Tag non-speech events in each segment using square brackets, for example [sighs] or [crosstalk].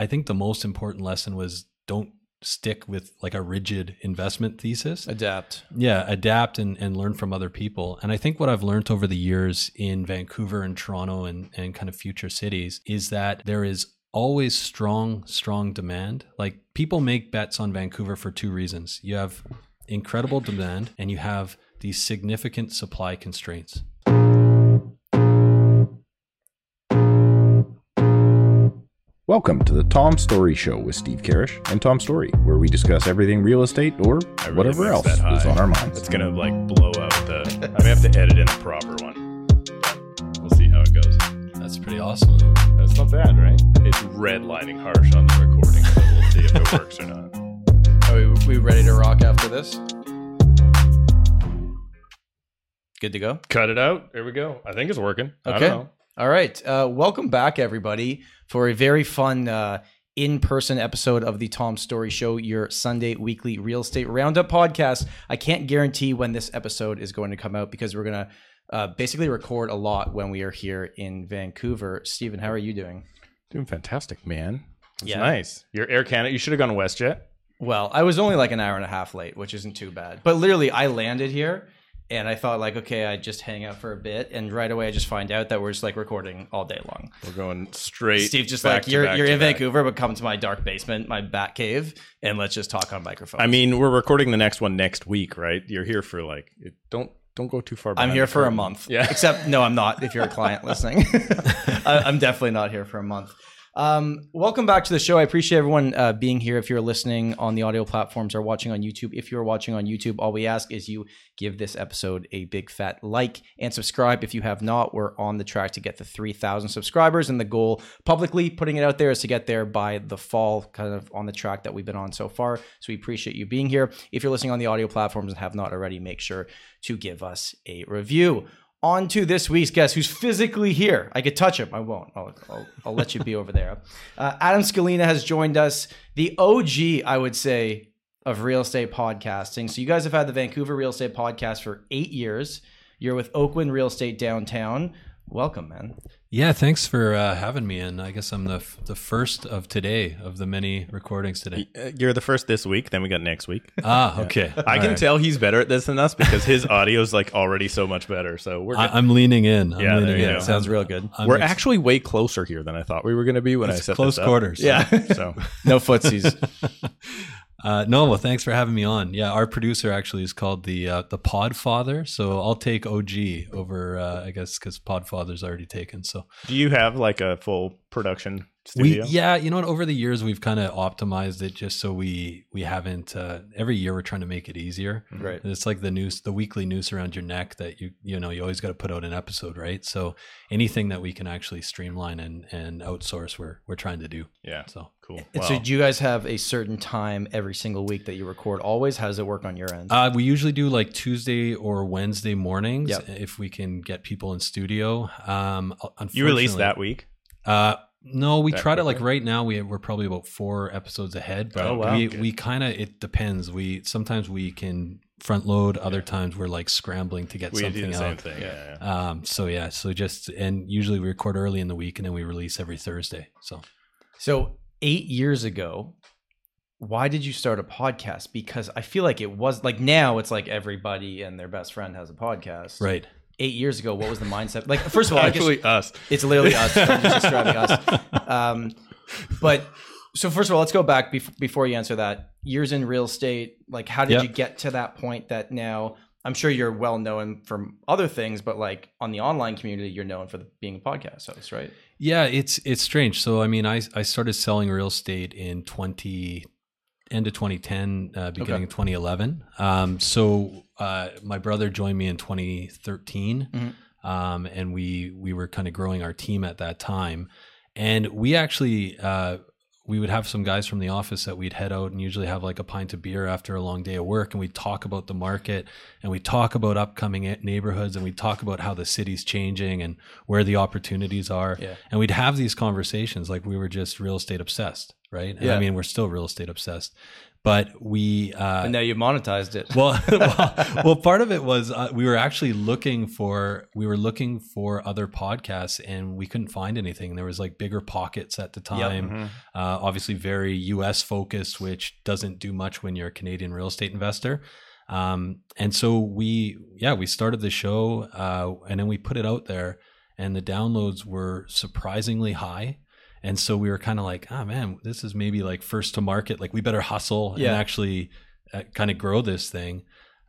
I think the most important lesson was don't stick with like a rigid investment thesis. Adapt. Yeah, adapt and, and learn from other people. And I think what I've learned over the years in Vancouver and Toronto and, and kind of future cities is that there is always strong, strong demand. Like people make bets on Vancouver for two reasons. You have incredible demand and you have these significant supply constraints. Welcome to the Tom Storey Show with Steve Karrasch and Tom Storey, where we discuss everything real estate or really whatever else that is on our minds. It's gonna like blow out the. I'm gonna have to edit in a proper one. We'll see how it goes. That's pretty awesome. That's not bad, right? It's redlining harsh on the recording, so we'll see if it [laughs] works or not. Are we, we ready to rock after this? Good to go. Cut it out. There we go. I think it's working. I Okay. All right. Uh, welcome back, everybody, for a very fun uh, in person episode of the Tom Storey Show, your Sunday weekly real estate roundup podcast. I can't guarantee when this episode is going to come out because we're going to uh, basically record a lot when we are here in Vancouver. Steven, how are you doing? Doing fantastic, man. It's Yeah. nice. Your Air Canada. You should have gone WestJet. Well, I was only like an hour and a half late, which isn't too bad. But literally, I landed here and I thought, like, okay, I just hang out for a bit. And right away, I just find out that we're just like recording all day long. We're going straight. Steve just like you're you're in back. Vancouver, but come to my dark basement, my bat cave, and let's just talk on microphone. I mean, we're recording the next one next week, right? You're here for like. It, don't don't go too far. Back. I'm here for a month. Yeah. Except no, I'm not. If you're a client [laughs] listening, [laughs] I, I'm definitely not here for a month. Um, welcome back to the show. I appreciate everyone uh, being here. If you're listening on the audio platforms or watching on YouTube, if you're watching on YouTube, all we ask is you give this episode a big fat like and subscribe. If you have not, we're on the track to get the 3,000 subscribers, and the goal publicly putting it out there is to get there by the fall, kind of on the track that we've been on so far. So we appreciate you being here. If you're listening on the audio platforms and have not already, make sure to give us a review. On to this week's guest who's physically here. I could touch him. I won't. I'll, I'll, I'll let you be over there. Uh, Adam Scalena has joined us, the OG, I would say, of real estate podcasting. So you guys have had the Vancouver Real Estate Podcast for eight years. You're with Oakwyn Real Estate Downtown. Welcome, man. Yeah, thanks for uh, having me. And I guess I'm the f- the first of today of the many recordings today. Uh, You're the first this week. Then we got next week. Ah, [laughs] okay. I can tell he's better at this than us because his audio is like already so much better. So we're I, good. I'm leaning in. I'm Yeah, leaning there you in. go. Sounds real good. I'm we're ex- actually way closer here than I thought we were going to be when I it's set close this up. quarters. Yeah. [laughs] So no footsies. [laughs] Uh, no, well, thanks for having me on. Yeah, our producer actually is called the uh, the Podfather, so I'll take OG over, uh, I guess, because Podfather's already taken. So do you have like a full production we, yeah, you know what? Over the years, we've kind of optimized it just so we we haven't. Uh, every year, we're trying to make it easier. right. It's like the news, the weekly noose around your neck that you you know you always got to put out an episode, right? So anything that we can actually streamline and and outsource, we're we're trying to do. Yeah. So Cool. And so do you guys have a certain time every single week that you record always? How does it work on your end? Uh, we usually do like Tuesday or Wednesday mornings Yep. if we can get people in studio. Um, you release that week. Uh, no, we That try to like right now. We we're probably about four episodes ahead, but Oh, wow. we Good. we kind of it depends. We sometimes we can front load. Other times we're like scrambling to get We do something the same out. thing. Yeah. yeah. Um, so yeah, so just and usually we record early in the week and then we release every Thursday. So So eight years ago, why did you start a podcast? Because I feel like it was like now it's like everybody and their best friend has a podcast. right, Eight years ago, what was the mindset? Like, first of all, I guess Actually, us. it's literally us. I'm just describing us. Um, but so first of all, let's go back bef- before you answer that. Years in real estate, like how did Yeah. you get to that point that now? I'm sure you're well known from other things, but like on the online community, you're known for the, being a podcast host, right? yeah, it's it's strange. So I mean, I I started selling real estate in twenty end of 2010, uh, beginning Okay. of 2011. Um, so uh, my brother joined me in 2013, Mhm. um, and we we were kind of growing our team at that time. And we actually uh, we would have some guys from the office that we'd head out and usually have like a pint of beer after a long day of work, and we'd talk about the market and we'd talk about upcoming neighborhoods and we'd talk about how the city's changing and where the opportunities are. Yeah. And we'd have these conversations like we were just real estate obsessed. right? And Yeah. I mean, we're still real estate obsessed, but we uh, and now you monetized it. well, [laughs] [laughs] well, well, part of it was uh, we were actually looking for we were looking for other podcasts and we couldn't find anything. There was like BiggerPockets at the time. Mhm. Uh, obviously, very U.S. focused, which doesn't do much when you're a Canadian real estate investor. Um, and so we, yeah, we started the show uh, and then we put it out there, and the downloads were surprisingly high. And so we were kind of like, oh man, this is maybe like first to market. Like we better hustle Yeah. and actually uh, kind of grow this thing.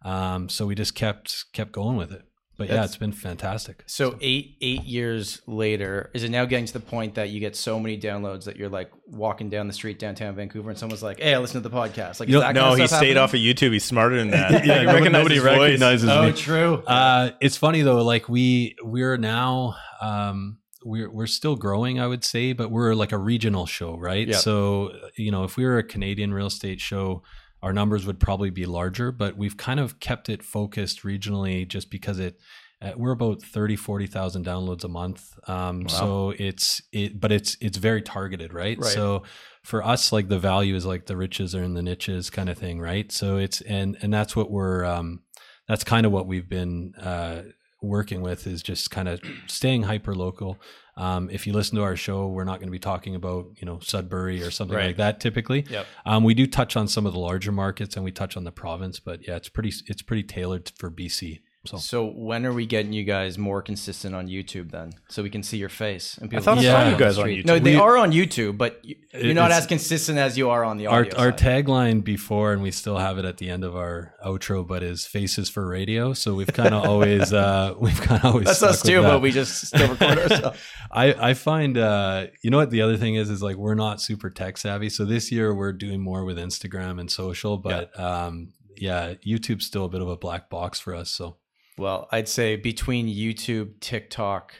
Um, so we just kept kept going with it. But yeah, it's been fantastic. So eight eight years later, is it now getting to the point that you get so many downloads that you're like walking down the street downtown Vancouver and someone's like, "Hey, I listened to the podcast." Like, You is that No, kind of he stuff stayed happening? off of YouTube. He's smarter than [laughs] that. Yeah, You nobody- recognize nobody voice. recognizes Oh, me. true. Uh, it's funny though, like we we're now um, we're we're still growing, I would say, but we're like a regional show, right? Yep. So you know, if we were a Canadian real estate show, our numbers would probably be larger, but we've kind of kept it focused regionally, just because it. Uh, we're about 30 40,000 downloads a month. Um, so it's it but it's it's very targeted, right? Right. So for us like the value is like the riches are in the niches kind of thing, right? So it's and and that's what we're um that's kind of what we've been uh, working with is just kind of staying hyper local. Um, if you listen to our show, we're not going to be talking about you know Sudbury or something Right. like that. Typically, Yep. um, we do touch on some of the larger markets and we touch on the province, but yeah, it's pretty it's pretty tailored for BC. So So when are we getting you guys more consistent on YouTube then, so we can see your face? And people thought I saw see you guys on? YouTube. No, they We- are on YouTube, but you- you're not as consistent as you are on the our audio. our side. tagline before, and we still have it at the end of our outro, but is "Faces for Radio." So we've kind of [laughs] always uh, we've kind of always That's stuck us with too, that. but we just still record [laughs] ourselves. I, I find uh, you know what the other thing is is like we're not super tech savvy. So this year we're doing more with Instagram and social, but um, yeah, YouTube's still a bit of a black box for us. So Well, I'd say between YouTube, TikTok,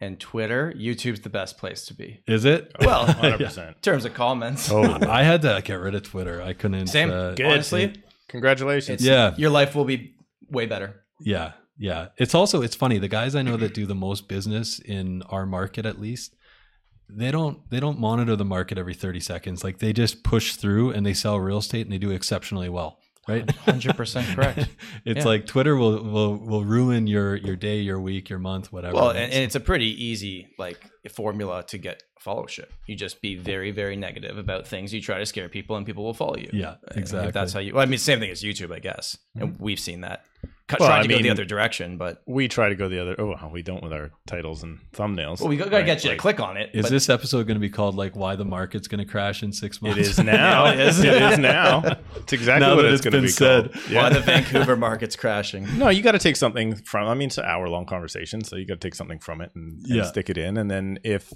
and Twitter, YouTube's the best place to be. is it? Well, [laughs] Hundred [laughs] in percent. terms of comments, Oh, I had to get rid of Twitter. I couldn't. same. Uh, Good. Honestly, congratulations. it's, Yeah. your life will be way better. Yeah, yeah. It's also it's funny. The guys I know that do the most business in our market, at least, they don't they don't monitor the market every thirty seconds. Like they just push through and they sell real estate and they do exceptionally well. Right. [laughs] Hundred percent correct. [laughs] it's Yeah. like Twitter will will will ruin your your day, your week, your month, whatever. Well, and, and it's a pretty easy like formula to get followership. You just be very, very negative about things. You try to scare people, and people will follow you. Yeah, If exactly. that's how you. Well, I mean, same thing as YouTube, I guess. And mm-hmm. we've seen that. Cut, Well, trying I to go the mean- other direction, but we try to go the other. Oh, we don't with our titles and thumbnails. well, we got to Right, get you to click on it. Is but this episode going to be called like "Why the Market's Going to Crash in Six Months"? It is now. [laughs] it is. it is now. It's exactly Now what it's it's going to be said. called. why the Vancouver market's crashing? No, you got to take something from. I mean, it's an hour long conversation, so you got to take something from it and, and Yeah. stick it in. And then if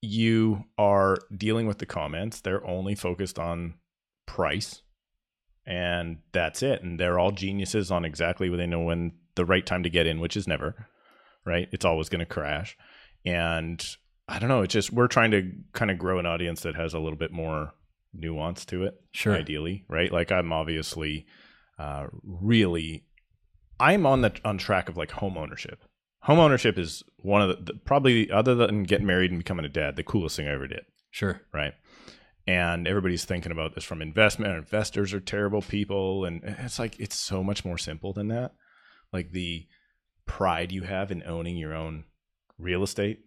you are dealing with the comments, they're only focused on price, and that's it. And they're all geniuses on exactly when they know when the right time to get in, which is never right. It's always going to crash. And I don't know. It's just we're trying to kind of grow an audience that has a little bit more nuance to it Sure. ideally, right? Like I'm obviously uh, really, I'm on the on track of like home ownership. Home ownership is one of the, the probably other than getting married and becoming a dad, the coolest thing I ever did, Sure. right? And everybody's thinking about this from investment. Investors are terrible people, and it's like it's so much more simple than that. Like the pride you have in owning your own real estate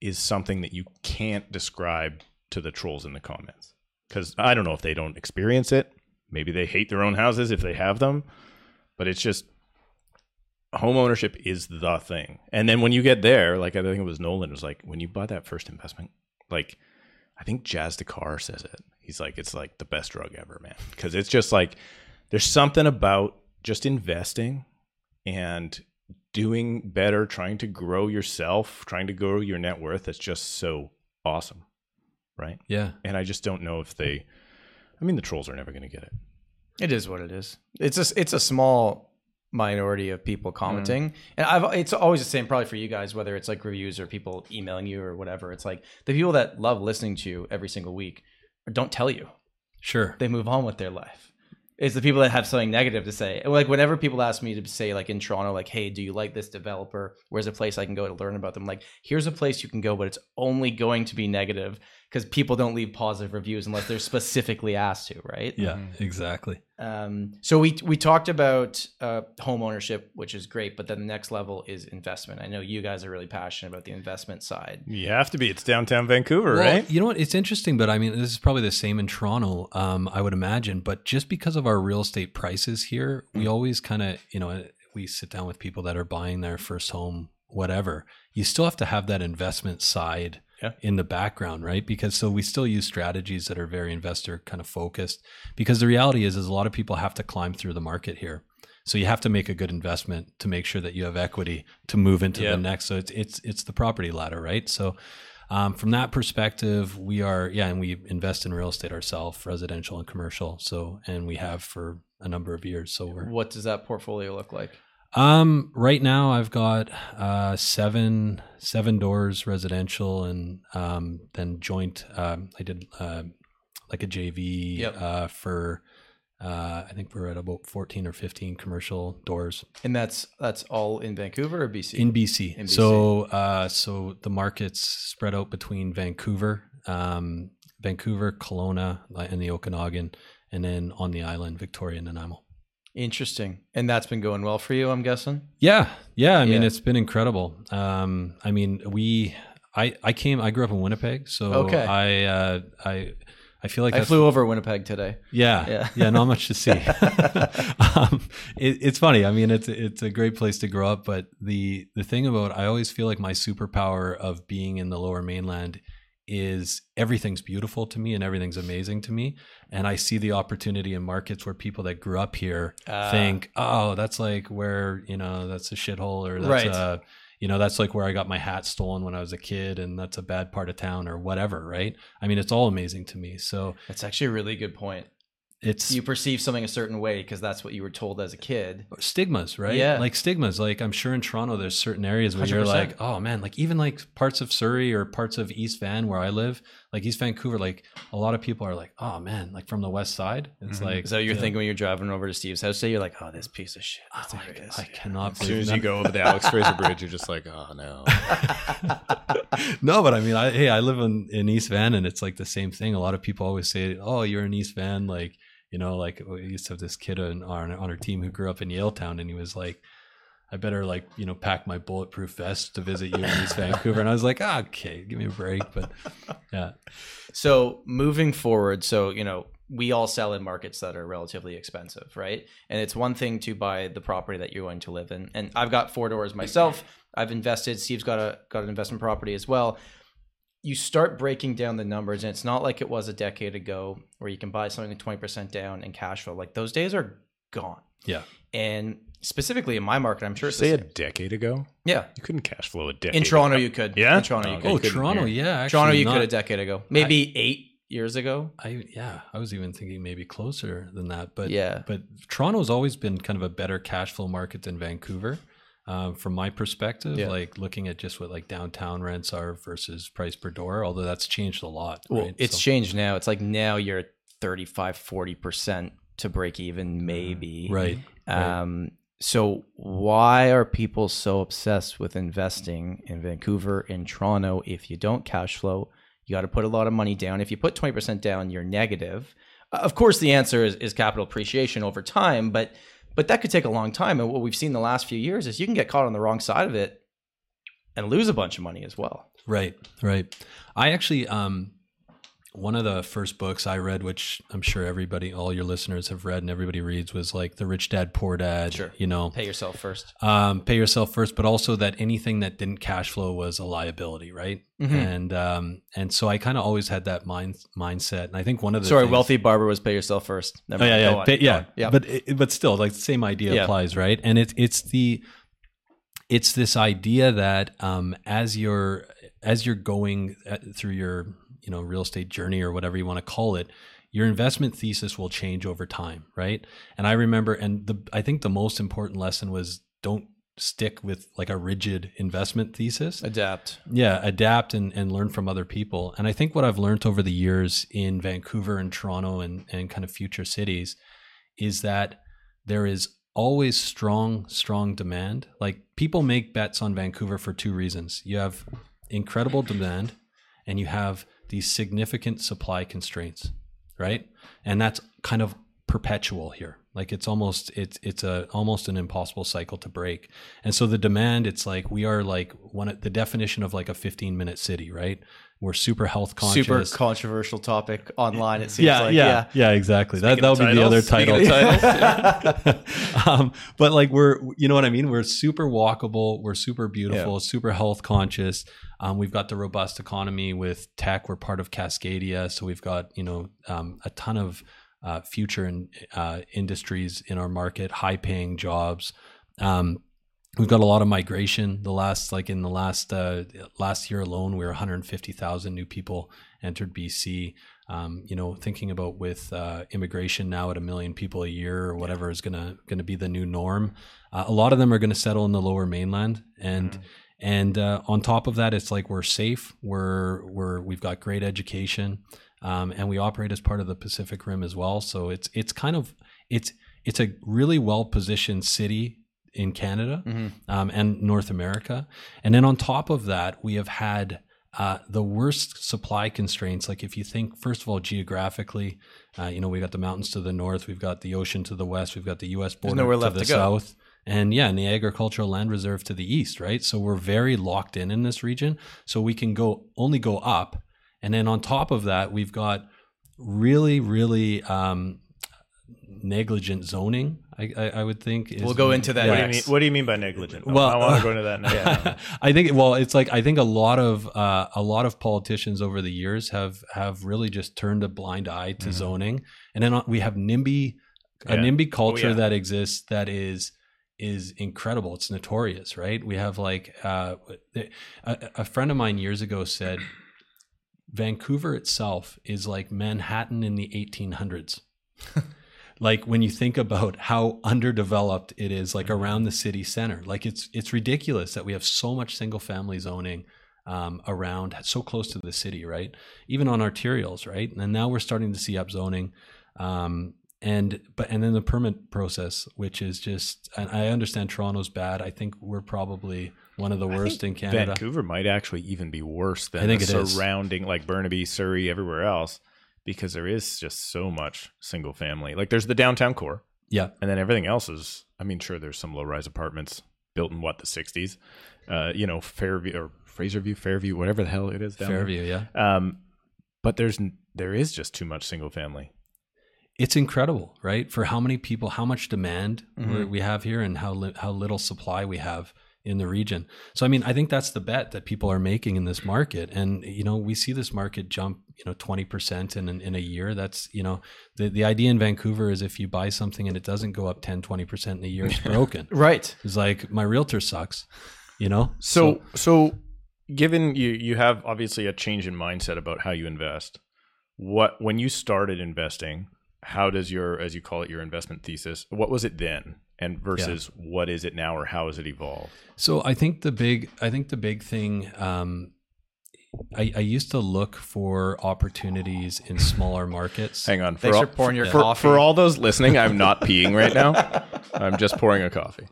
is something that you can't describe to the trolls in the comments because I don't know if they don't experience it. Maybe they hate their own houses if they have them, but it's just home ownership is the thing. And then when you get there, like I think it was Nolan was like, when you buy that first investment, like I think Jas Takhar says it. He's like, it's like the best drug ever, man. Because it's just like there's something about just investing and doing better, trying to grow yourself, trying to grow your net worth. That's just so awesome, right? Yeah. And I just don't know if they. I mean, the trolls are never going to get it. It is what it is. It's a it's a small minority of people hmm. commenting, and I've it's always the same probably for you guys, whether it's like reviews or people emailing you or whatever. It's like the people that love listening to you every single week don't tell you. Sure. They move on with their life. It's the people that have something negative to say. Like whenever people ask me to say like in Toronto, like, hey, do you like this developer? Where's a place I can go to learn about them? Like, here's a place you can go, but it's only going to be negative because people don't leave positive reviews unless they're specifically asked to, right? Yeah, exactly. Um, so we we talked about uh, home ownership, which is great, but then the next level is investment. I know you guys are really passionate about the investment side. You have to be. It's downtown Vancouver, Well, right? You know what? It's interesting, but I mean, this is probably the same in Toronto, um, I would imagine. But just because of our real estate prices here, we always kind of, you know, we sit down with people that are buying their first home, whatever. You still have to have that investment side Yeah. in the background, right? Because so we still use strategies that are very investor kind of focused. Because the reality is, is a lot of people have to climb through the market here. So you have to make a good investment to make sure that you have equity to move into Yeah. the next. So it's it's it's the property ladder, right? So um, from that perspective, we are yeah, and we invest in real estate ourselves, residential and commercial. So and we have for a number of years. So we're What does that portfolio look like? Um right now I've got uh seven seven doors residential and um then joint um I did uh like a JV Yep. uh for uh I think we're at about 14 or 15 commercial doors And that's that's all in Vancouver or BC? in BC. In BC. So uh so the markets spread out between Vancouver, um Vancouver, Kelowna and the Okanagan and then on the island Victoria and Nanaimo. Interesting. And that's been going well for you, I'm guessing. Yeah, yeah. I mean, Yeah. it's been incredible. Um, I mean, we, I, I came, I grew up in Winnipeg, so Okay. I, uh, I, I feel like I flew over Winnipeg today. yeah, Yeah. yeah, not much to see. [laughs] um, it, it's funny. I mean, it's it's a great place to grow up, but the the thing about I always feel like my superpower of being in the Lower Mainland is everything's beautiful to me and everything's amazing to me, and I see the opportunity in markets where people that grew up here Ah. think, oh, that's like where you know that's a shithole or that's Right. a you know that's like where I got my hat stolen when I was a kid and that's a bad part of town or whatever, right? I mean, it's all amazing to me. So That's actually a really good point. It's You perceive something a certain way because that's what you were told as a kid. stigmas, right? Yeah. Like stigmas. Like I'm sure in Toronto there's certain areas where you are like, oh man, like even like parts of Surrey or parts of East Van where I live, like East Vancouver, like a lot of people are like, oh man, like from the west side. It's Mhm. like so you're yeah, thinking when you're driving over to Steve's house? Say you're like, oh, this piece of shit. oh like I cannot As soon believe as you go over the Alex Fraser [laughs] Bridge, you're just like, oh no. [laughs] no, but I mean, I, hey, I live in, in East Van, and it's like the same thing. A lot of people always say, "Oh, you're in East Van," like you know, like we used to have this kid on our, on our team who grew up in Yaletown, and he was like, "I better like you know pack my bulletproof vest to visit you in East Vancouver," and I was like, ah, "Okay, give me a break." But yeah, So moving forward, so you know, we all sell in markets that are relatively expensive, right? And it's one thing to buy the property that you're going to live in. And I've got four doors myself. I've invested. Steve's got a got an investment property as well. You start breaking down the numbers, and it's not like it was a decade ago where you can buy something at twenty percent down and cash flow. Like those days are gone. yeah, And specifically in my market, I'm sure it's Say a decade ago, yeah. you couldn't cash flow a decade. In Toronto, ago. you could. Yeah? In Toronto, you Oh, could. oh, couldn't Toronto, hear. yeah, actually, Toronto, you not- could a decade ago, maybe eight years ago. I yeah, I was even thinking maybe closer than that, but Yeah. but Toronto's always been kind of a better cash flow market than Vancouver. Um, from my perspective, Yeah. like looking at just what like downtown rents are versus price per door, although that's changed a lot. Well, right? it's So- changed now. It's like now you're at 35, 40% to break even, maybe. right. right. Um, so why are people so obsessed with investing in Vancouver in Toronto if you don't cash flow? You got to put a lot of money down. If you put 20% down, you're negative. Uh, Of course, the answer is, is capital appreciation over time, but but that could take a long time. And what we've seen the last few years is you can get caught on the wrong side of it and lose a bunch of money as well. Right, right. I actually, um, one of the first books I read, which I'm sure everybody, all your listeners have read and everybody reads, was like The Rich Dad Poor Dad. Sure. You know, Pay yourself first. um, pay yourself first, but also that anything that didn't cash flow was a liability, right? Mhm. And um, and so I kind of always had that mind mindset, and I think one of the Sorry, things- wealthy barber was pay yourself first. Never Oh, yeah, yeah, Pay- yeah, yeah. But it, but still, like the same idea Yeah. applies, right? And it's it's the it's this idea that um, as you're as you're going through your you know real estate journey or whatever you want to call it, your investment thesis will change over time, right? And I remember, and the I think the most important lesson was don't stick with like a rigid investment thesis adapt. yeah adapt and, and learn from other people and i think what i've learned over the years in vancouver and toronto and, and kind of future cities is that there is always strong strong demand like people make bets on vancouver for two reasons you have incredible demand and you have these significant supply constraints, right? And that's kind of perpetual here. Like it's almost it's it's a almost an impossible cycle to break. And so the demand, it's like we are like one the definition of like a 15 minute city, right? We're super health conscious. Super controversial topic online. It seems yeah, like yeah, yeah, yeah exactly. That Speaking that would be the other title. of [laughs] [laughs] um, but like we're, you know what I mean? We're super walkable. We're super beautiful. Super health conscious. Um, we've got the robust economy with tech. We're part of Cascadia, so we've got you know um, a ton of uh, future in, uh, industries in our market, high paying jobs. Um, we've got a lot of migration. The last, like in the last uh, last year alone, we were 150,000 new people entered BC. Um, you know, thinking about with uh, immigration now at a million people a year or whatever is gonna gonna be the new norm. Uh, a lot of them are gonna settle in the Lower Mainland, and and uh, on top of that, it's like we're safe. We're we're we've got great education um, and we operate as part of the Pacific Rim as well. So it's it's kind of it's it's a really well positioned city in Canada um, and North America, and then on top of that, we have had. Uh, the worst supply constraints, like if you think, first of all, geographically, uh, you know, we've got the mountains to the north, we've got the ocean to the west, we've got the U.S. border to the to south, and yeah, and the agricultural land reserve to the east, right? So we're very locked in in this region. So we can go only go up, and then on top of that, we've got really, really um, negligent zoning. I, I, I would think is, We'll go into that What do you mean? What do you mean by negligent? Well, I want to go into that [laughs] now. I think well, it's like I think a lot of uh, a lot of politicians over the years have have really just turned a blind eye to zoning, and then we have NIMBY, a Yeah. NIMBY culture yeah. that exists that is is incredible. It's notorious, right? We have like uh, a, a friend of mine years ago said, Vancouver itself is like Manhattan in the 1800s. [laughs] like when you think about how underdeveloped it is like around the city center like it's it's ridiculous that we have so much single family zoning um, around so close to the city right? Even on arterials right? And now we're starting to see upzoning um, and but and then the permit process which is just and i understand toronto's bad. I think we're probably one of the worst in canada. Vancouver might actually even be worse than I think the it is. surrounding, like Burnaby, Surrey, everywhere else, because there is just so much single family. Like there's the downtown core, yeah and then everything else is. I mean, sure, there's some low rise apartments built in what the '60s, uh, you know, Fairview or Fraserview, Fairview, whatever the hell it is. Down there. fairview yeah Um, but there's there is just too much single family. it's incredible, right? For how many people, how much demand Mm-hmm. we we have here, and how li- how little supply we have in the region. So, I mean, I think that's the bet that people are making in this market, and you know, we see this market jump, you know, twenty percent in in a year. That's you know, the the idea in Vancouver is if you buy something and it doesn't go up 10, 20 percent in a year, it's [laughs] broken. Right. it's like my realtor sucks, you know. So, so given you you have obviously a change in mindset about how you invest, what when you started investing, how does your as you call it your investment thesis, what was it then? And versus what is it now or how has it evolved? So I think the big, I think the big thing. Um, I, I used to look for opportunities in smaller markets. Hang on. Thanks all, for pouring your for, coffee. For all those listening, I'm not peeing right now. [laughs] I'm just pouring a coffee.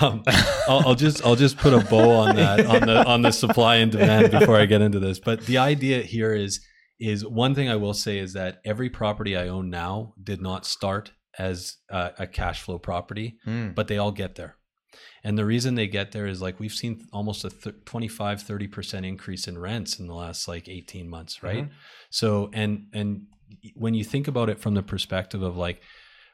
Um, I'll, I'll just I'll just put a bow on that on the on the supply and demand before I get into this. But the idea here is is one thing I will say is that every property I own now did not start as a, a cash flow property, Mm. but they all get there. And the reason they get there is like we've seen almost a th- 25 30% increase in rents in the last like 18 months, right? So and and when you think about it from the perspective of like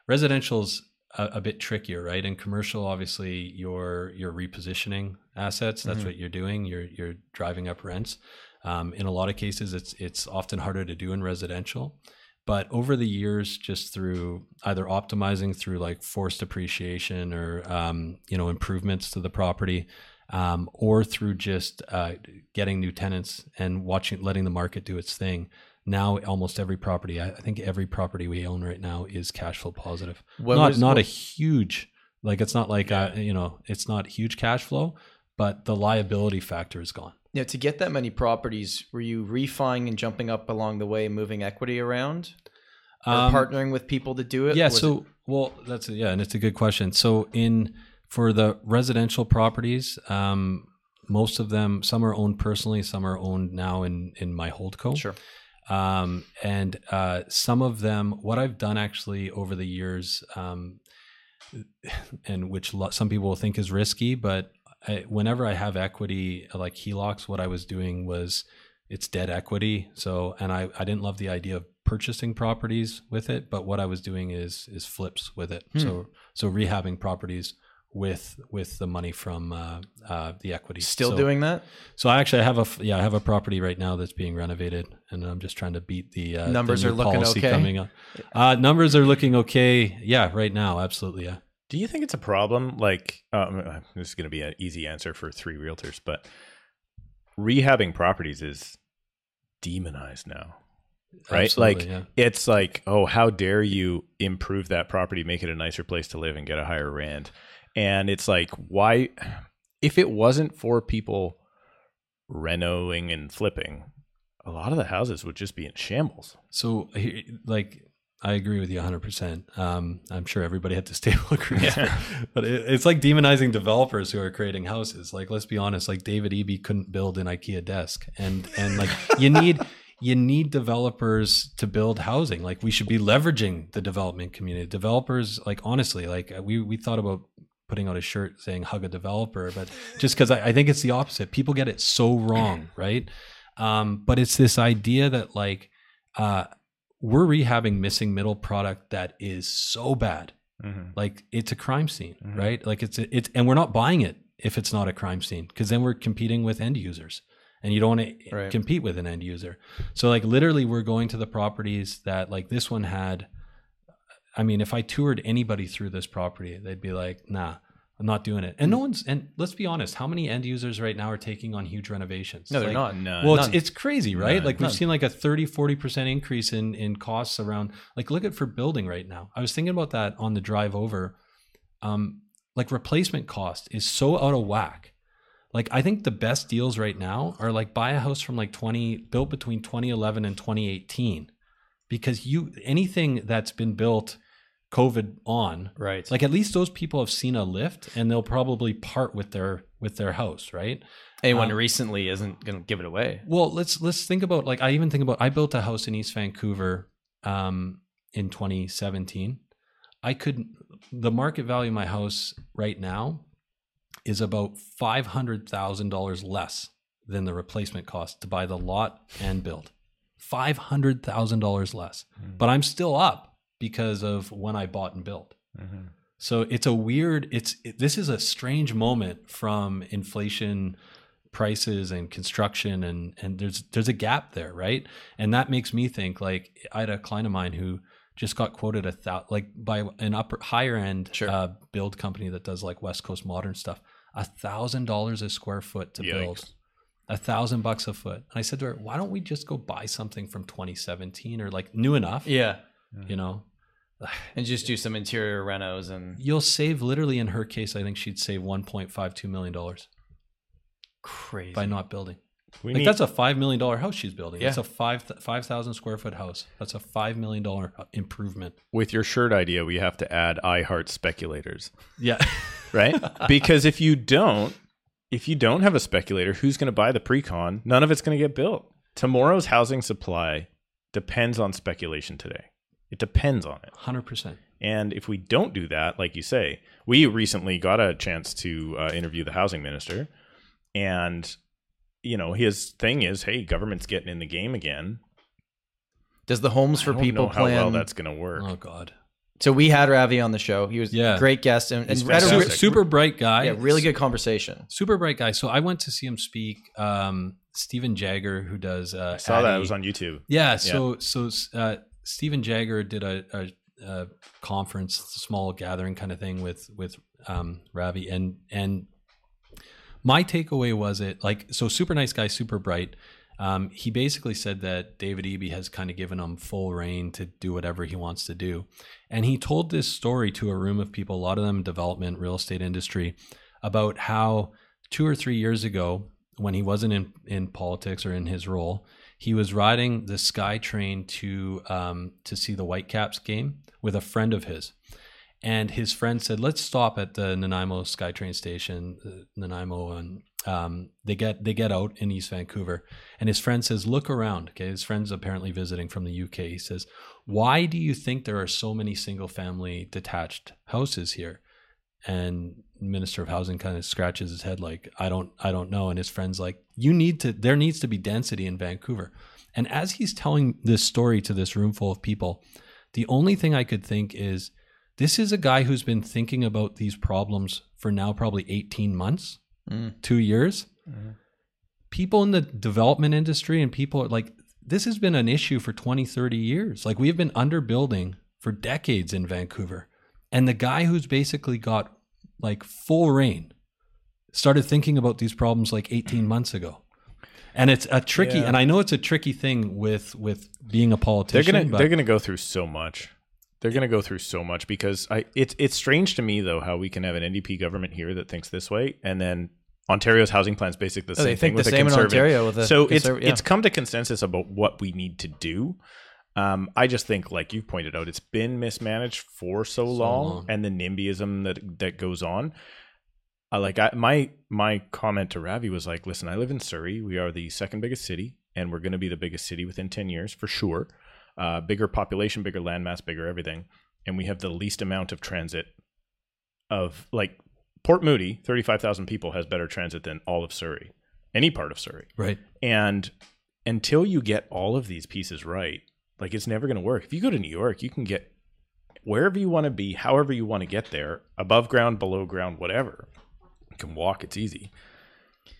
residential's a, a bit trickier, right? And commercial, obviously, you're you're repositioning assets. That's what you're doing. You're you're driving up rents. Um, in a lot of cases, it's it's often harder to do in residential. But over the years, just through either optimizing through like forced appreciation or um, you know improvements to the property, um, or through just uh, getting new tenants and watching letting the market do its thing. Now, almost every property, I I think every property we own right now is cash flow positive. Not was- not a huge, like it's not like uh, you know, it's not huge cash flow, but the liability factor is gone. Now, to get that many properties, were you refining and jumping up along the way, moving equity around, or Um, partnering with people to do it? Yeah. Was So, it- well, that's yeah, and it's a good question. So, in for the residential properties, um, most of them, some are owned personally, some are owned now in in my holdco. Sure. Um, and uh, some of them, what I've done actually over the years, um, and which lo- some people will think is risky, but I, whenever I have equity like HELOCs, what I was doing was it's dead equity. So, and I, I didn't love the idea of purchasing properties with it, but what I was doing is is flips with it. Hmm. So, so rehabbing properties with with the money from uh, uh, the equity. Still So- doing that? so I actually have a yeah I have a property right now that's being renovated, and I'm just trying to beat the uh, Numbers new are looking okay? coming up. Uh, numbers are looking okay. Yeah, right now, absolutely. Yeah. Do you think it's a problem? Like, um, this is going to be an easy answer for three realtors, but rehabbing properties is demonized now, right? Absolutely, like, yeah. it's like, oh, how dare you improve that property, make it a nicer place to live, and get a higher rent? And it's like, why? If it wasn't for people renoing and flipping, a lot of the houses would just be in shambles. So, like, I agree with you 100%. Um, I'm sure everybody at this [laughs] table agrees. [laughs] But it, it's like demonizing developers who are creating houses. Like, let's be honest, like David Eby couldn't build an IKEA desk. And, and like, you need, [laughs] you need developers to build housing. Like, we should be leveraging the development community. Developers, like, honestly, like, uh, we, we thought about putting out a shirt saying hug a developer, but just because I, I think it's the opposite. People get it so wrong, right? Um, but it's this idea that, like, uh, we're rehabbing missing middle product that is so bad. Mm-hmm. Like it's a crime scene, Mhm. right? Like it's it's and we're not buying it if it's not a crime scene because then we're competing with end users, and you don't want to compete with an end user. So like literally, we're going to the properties that like this one had. I mean, if I toured anybody through this property, they'd be like, "Nah, I'm not doing it." And no one's. And let's be honest, how many end users right now are taking on huge renovations? No, they're Like, not. None. well, it's, None. it's crazy, right? Like we've None. seen like a 30, 40% increase in, in costs around, like look at for building right now. I was thinking about that on the drive over. Um, like replacement cost is so out of whack. Like I think the best deals right now are like buy a house from like 20, built between 2011 and 2018. Because you, anything that's been built COVID on, Right. like at least those people have seen a lift and they'll probably part with their, with their house, right? anyone um, recently isn't going to give it away. Well, let's let's think about like I even think about I built a house in East Vancouver um, in 2017. I could the market value of my house right now is about five hundred thousand dollars less than the replacement cost to buy the lot and build. Five hundred thousand dollars less, but I'm still up because of when I bought and built. Mhm. So it's a weird. It's it, this is a strange moment from inflation, prices, and construction, and and there's there's a gap there, right? And that makes me think like I had a client of mine who just got quoted a thou like by an upper higher end Sure. uh, build company that does like West Coast modern stuff, a thousand dollars a square foot to build. A thousand bucks a foot. And I said to her, "Why don't we just go buy something from 2017 or like new enough? Yeah. You know, [sighs] And just do some interior renos and you'll save literally in her case i think she'd save 1.52 million dollars crazy. by not building We like need, that's a five million dollar house she's building Yeah. it's a five 5000 square foot house that's a five million dollar uh, improvement with your shirt idea, we have to add I heart speculators, yeah [laughs] right? because if you don't, if you don't have a speculator, who's going to buy the pre-con? None of it's going to get built. Tomorrow's housing supply depends on speculation today. It depends on it. 100% And if we don't do that, like you say, we recently got a chance to uh, interview the housing minister, and you know his thing is, hey, government's getting in the game again. Does the homes I for don't people know how plan? well that's going to work. oh god so we had Ravi on the show. He was Yeah. a great guest and, and had a super, re- super bright guy yeah, really good conversation. super bright guy so i went to see him speak um Stephen Jagger, who does uh, I saw that it was on YouTube. Yeah. So so uh, Stephen Jagger did a, a, a conference, small gathering kind of thing with with um, Ravi, and and my takeaway was it like so super nice guy, super bright. Um, he basically said that David Eby has kind of given him full reign to do whatever he wants to do, and he told this story to a room of people, a lot of them in development, real estate industry, about how two or three years ago, when he wasn't in in politics or in his role, he was riding the SkyTrain to um, to see the Whitecaps game with a friend of his, and his friend said, "Let's stop at the Nanaimo SkyTrain station, uh, Nanaimo, and um, they get they get out in East Vancouver." And his friend says, "Look around." Okay, his friend's apparently visiting from the UK. He says, "Why do you think there are so many single family detached houses here?" And Minister of Housing kind of scratches his head like, "I don't I don't know." And his friend's like, "You need to. There needs to be density in Vancouver." And as he's telling this story to this room full of people, the only thing I could think is this is a guy who's been thinking about these problems for now probably 18 months, Mm. two years. People in the development industry and people like this has been an issue for 20, 30 years. Like we have been underbuilding for decades in Vancouver. And the guy who's basically got like full reign started thinking about these problems like 18 months ago. And it's a tricky, Yeah. and I know it's a tricky thing with with being a politician. they're politician. gonna but they're gonna go through so much. They're gonna go through so much because I it's it's strange to me though how we can have an NDP government here that thinks this way and then Ontario's housing plan is basically the Oh, same they thing think with the a same in conservative. Ontario with a so it's yeah. it's come to consensus about what we need to do. Um, I just think, like you pointed out, it's been mismanaged for so, long, long. and the NIMBYism that that goes on. I like I, my my comment to Ravi was like, listen, I live in Surrey. We are the second biggest city, and we're going to be the biggest city within ten years for sure. Uh, bigger population, bigger landmass, bigger everything, and we have the least amount of transit of like Port Moody, thirty five thousand people has better transit than all of Surrey, any part of Surrey. right. And until you get all of these pieces right, like it's never going to work. If you go to New York, you can get wherever you want to be, however you want to get there, above ground, below ground, whatever. You can walk, it's easy.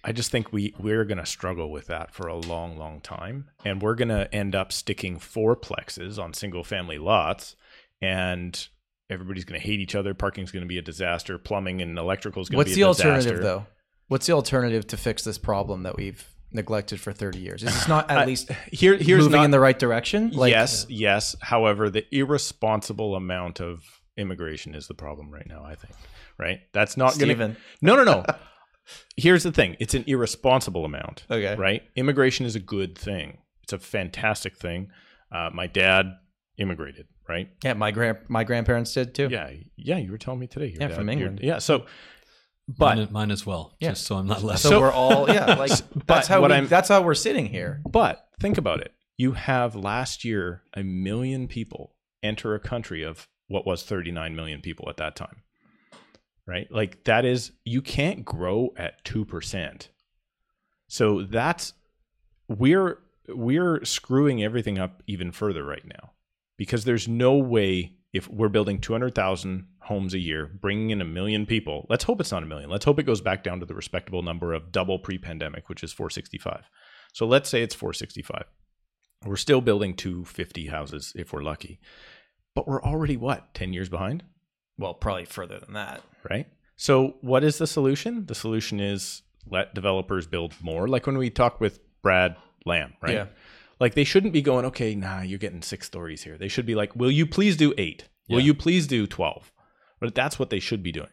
I just think we we're going to struggle with that for a long long time and we're going to end up sticking fourplexes on single family lots and everybody's going to hate each other, parking's going to be a disaster, plumbing and electrical is going to be a disaster. What's the alternative though? What's the alternative to fix this problem that we've neglected for 30 years? Is this not at [laughs] I- least Here here's moving not, in the right direction? yes, yes. However, the irresponsible amount of immigration is the problem right now. I think. Right. That's not going to. No, no, no. [laughs] Here's the thing. It's an irresponsible amount. Okay. Right. Immigration is a good thing. It's a fantastic thing. Uh, my dad immigrated. Right. Yeah, my grand my grandparents did too. Yeah. Yeah. You were telling me today. Yeah, dad- from England. Yeah. So, but mine, mine as well. Yeah. Just so I'm not left. So, we're all yeah, like [laughs] that's how what we, I'm- that's how we're sitting here. But think about it. You have last year a million people enter a country of what was 39 million people at that time. Right? Like that is you can't grow at 2%. So that's we're we're screwing everything up even further right now. Because there's no way if we're building 200,000 homes a year, bringing in a million people, let's hope it's not a million. Let's hope it goes back down to the respectable number of double pre pandemic, which is 465. So let's say it's 465. We're still building 250 houses if we're lucky. But we're already what, 10 years behind? Well, probably further than that. Right? So what is the solution? The solution is let developers build more. Like when we talked with Brad Lamb, right? Yeah. Like they shouldn't be going, okay, nah, you're getting six stories here. They should be like, will you please do eight? Will Yeah. you please do 12? But that's what they should be doing.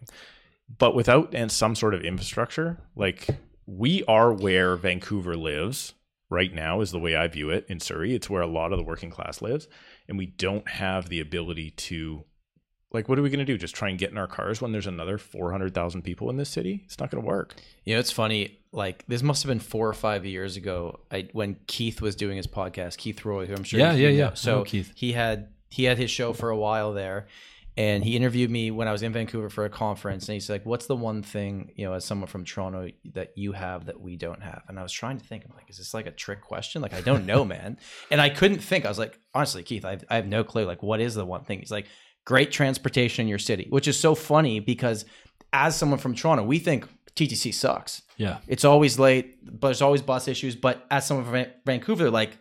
But without and some sort of infrastructure, like we are where Vancouver lives right now, is the way I view it in Surrey. It's where a lot of the working class lives. And we don't have the ability to, like, what are we going to do? Just try and get in our cars when there's another 400,000 people in this city? It's not going to work. You know, it's funny. Like this must have been four or five years ago. I when Keith was doing his podcast, Keith Roy, who I'm sure Yeah, you yeah, know. yeah. So know Keith. he had he had his show for a while there, and he interviewed me when I was in Vancouver for a conference. And he's like, "What's the one thing you know, as someone from Toronto, that you have that we don't have?" And I was trying to think. I'm like, "Is this like a trick question? Like, I don't know, man." [laughs] And I couldn't think. I was like, honestly, Keith, I, I have no clue. Like, what is the one thing? He's like, great transportation in your city, which is so funny because as someone from Toronto, we think TTC sucks. yeah. It's always late, but there's always bus issues. But as someone from Vancouver, like,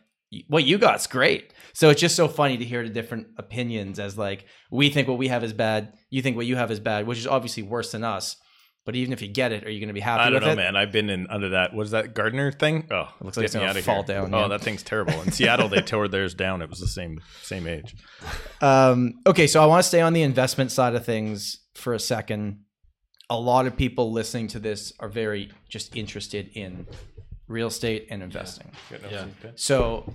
what you got's great. So it's just so funny to hear the different opinions as like, we think what we have is bad. You think what you have is bad, which is obviously worse than us. But even if you get it, are you going to be happy I don't know, it? man. I've been in under that. What is that Gardiner thing? Oh, looks like it's gonna fall here. down, Oh, yeah. that thing's terrible. In Seattle, they tore theirs down. It was the same same age. [laughs] Um, okay, so I want to stay on the investment side of things for a second. A lot of people listening to this are very just interested in real estate and investing. Yeah. So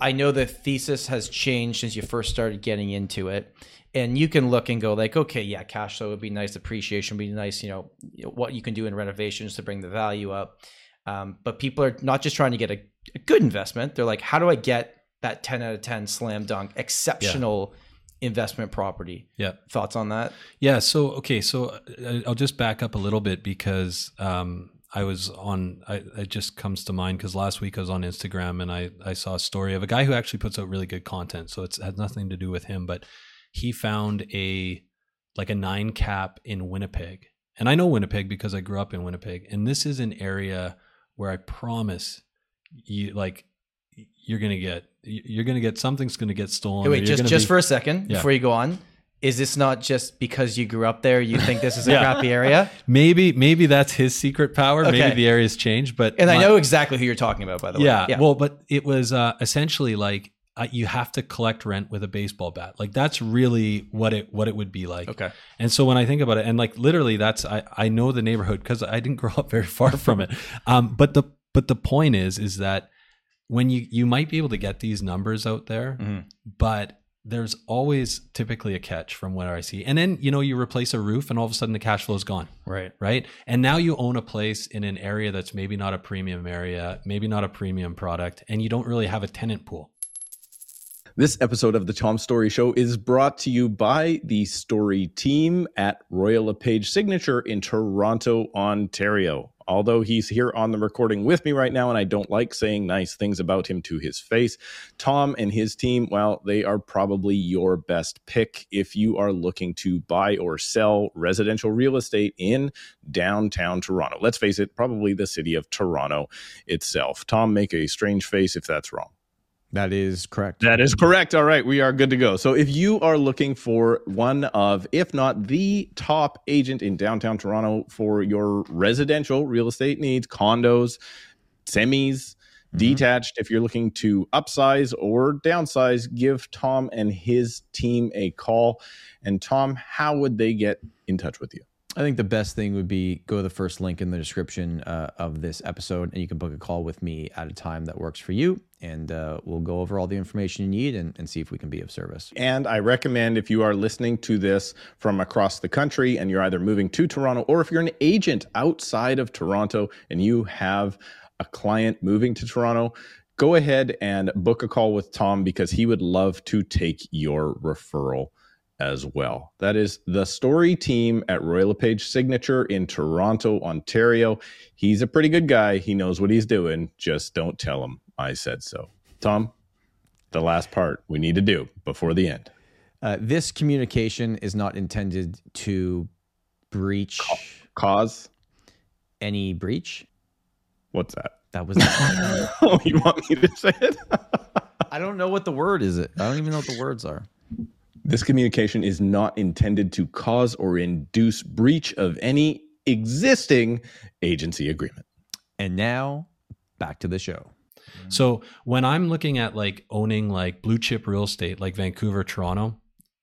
I know the thesis has changed since you first started getting into it. And you can look and go like, okay, yeah, cash flow would be nice, appreciation would be nice, you know, what you can do in renovations to bring the value up. Um, but people are not just trying to get a, a, good investment. They're like, how do I get that 10 out of 10 slam dunk, exceptional yeah. investment property? Yeah. Thoughts on that? Yeah. So, okay. So uh, I'll just back up a little bit because um, I was on, I, it just comes to mind because last week I was on Instagram and I, I saw a story of a guy who actually puts out really good content. So it has nothing to do with him, but he found a, like a nine cap in Winnipeg. And I know Winnipeg because I grew up in Winnipeg. And this is an area where I promise you, like, you're gonna get, you're gonna get something's gonna get stolen. Hey, wait, just just be, for a second yeah. before you go on is this not just because you grew up there? You think this is a [laughs] yeah. crappy area? Maybe, maybe that's his secret power. Okay. Maybe the area's changed, but and my, I know exactly who you're talking about, by the yeah, way. Yeah. Well, but it was uh, essentially like uh, you have to collect rent with a baseball bat. Like that's really what it what it would be like. Okay. And so when I think about it, and like literally, that's I I know the neighborhood because I didn't [laughs] grow up very far from it. Um, but the but the point is is that when you you might be able to get these numbers out there, mm-hmm. but there's always typically a catch from what I see. And then, you know, you replace a roof and all of a sudden the cash flow is gone. Right. Right. And now you own a place in an area that's maybe not a premium area, maybe not a premium product, and you don't really have a tenant pool. This episode of the Tom Storey Show is brought to you by the Storey team at Royal LePage Signature in Toronto, Ontario although he's here on the recording with me right now, and I don't like saying nice things about him to his face, Tom and his team, well, they are probably your best pick if you are looking to buy or sell residential real estate in downtown Toronto. Let's face it, probably the city of Toronto itself. Tom, make a strange face if that's wrong. That is correct. That is correct. All right, we are good to go. So, if you are looking for one of, if not the top agent in downtown Toronto for your residential real estate needs, condos, semis, mm-hmm. detached, if you're looking to upsize or downsize, give Tom and his team a call. And, Tom, how would they get in touch with you? I think the best thing would be go to the first link in the description uh, of this episode, and you can book a call with me at a time that works for you. And uh, we'll go over all the information you need and, and see if we can be of service. And I recommend if you are listening to this from across the country and you're either moving to Toronto or if you're an agent outside of Toronto and you have a client moving to Toronto, go ahead and book a call with Tom because he would love to take your referral as well. That is the Storey team at Royal LePage Signature in Toronto, Ontario. He's a pretty good guy. He knows what he's doing. Just don't tell him I said so. Tom, the last part we need to do before the end. Uh, this communication is not intended to breach cause any breach. What's that? That was. [laughs] oh, you want me to say it? I don't know what the word is. It. I don't even know what the words are. This communication is not intended to cause or induce breach of any existing agency agreement. And now back to the show. So when I'm looking at like owning like blue chip real estate like Vancouver, Toronto,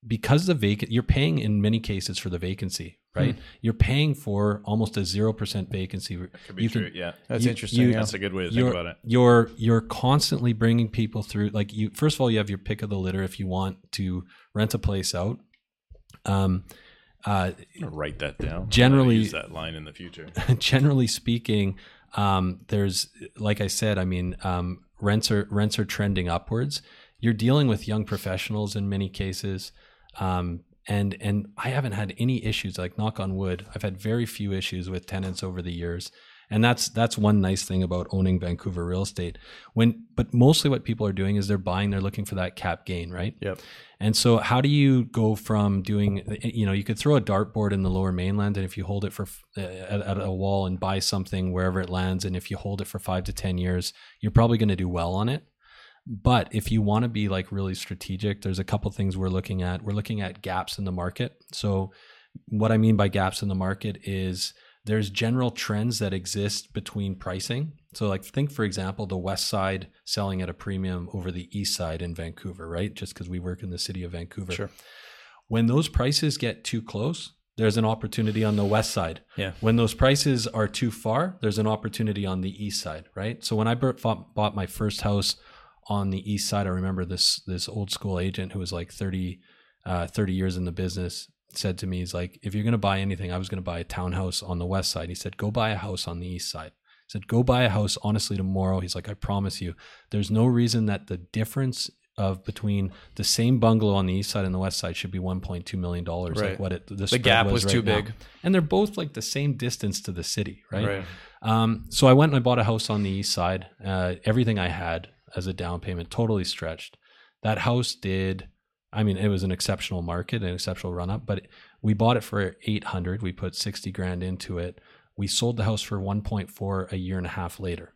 because the vacant you're paying in many cases for the vacancy, right? Hmm. You're paying for almost a zero percent vacancy. Could be you true. Can, yeah, that's you, interesting. You, that's a good way to think about it. You're you're constantly bringing people through. Like you, first of all, you have your pick of the litter if you want to rent a place out. Um, uh, write that down. Generally, use that line in the future. [laughs] generally speaking, um, there's like I said. I mean, um, rents are rents are trending upwards. You're dealing with young professionals in many cases. Um, and and I haven't had any issues. Like knock on wood, I've had very few issues with tenants over the years, and that's that's one nice thing about owning Vancouver real estate. When but mostly what people are doing is they're buying, they're looking for that cap gain, right? Yep. And so how do you go from doing, you know, you could throw a dartboard in the Lower Mainland, and if you hold it for uh, at, at a wall and buy something wherever it lands, and if you hold it for five to ten years, you're probably going to do well on it. But if you want to be like really strategic, there's a couple things we're looking at. We're looking at gaps in the market. So, what I mean by gaps in the market is there's general trends that exist between pricing. So, like, think for example, the west side selling at a premium over the east side in Vancouver, right? Just because we work in the city of Vancouver. Sure. When those prices get too close, there's an opportunity on the west side. Yeah. When those prices are too far, there's an opportunity on the east side, right? So when I bought my first house on the east side, I remember this this old school agent who was like 30, uh, 30 years in the business said to me, he's like, if you're going to buy anything, I was going to buy a townhouse on the west side. He said, go buy a house on the east side. He said, go buy a house honestly tomorrow. He's like, I promise you, there's no reason that the difference of between the same bungalow on the east side and the west side should be 1.2 million dollars Right. like what it the, The gap was right too now. big. and they're both like the same distance to the city right, um, so I went and I bought a house on the east side. Uh, everything I had as a down payment, totally stretched. That house did. I mean, it was an exceptional market, an exceptional run up. But we bought it for eight hundred. We put sixty grand into it. We sold the house for one point four a year and a half later.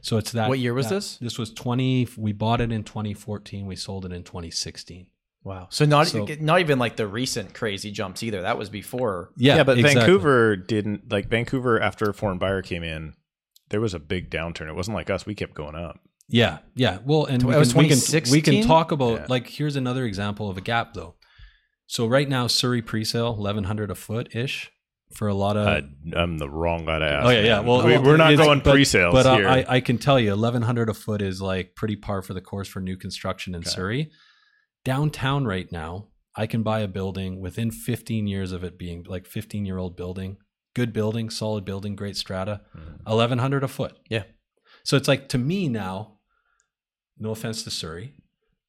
So it's that. What year was that- this? This was twenty. We bought it in twenty fourteen. We sold it in twenty sixteen. Wow. So not So- not even like the recent crazy jumps either. That was before. Yeah, Yeah, but exactly. Vancouver didn't like Vancouver after a foreign buyer came in. There was a big downturn. It wasn't like us. We kept going up. Yeah, yeah. Well, and we can, we can we can talk about Yeah. like here's another example of a gap though. So right now, Surrey pre-sale eleven hundred a foot ish for a lot of. Uh, I'm the wrong guy to ask. oh yeah, yeah. Well, we, we're not it's- going but- pre-sales but uh, here. I, I can tell you, eleven hundred a foot is like pretty par for the course for new construction in Surrey. Downtown right now, I can buy a building within fifteen years of it being like fifteen year old building, good building, solid building, great strata, Mhm. eleven hundred a foot. Yeah. So it's like to me now, no offense to Surrey,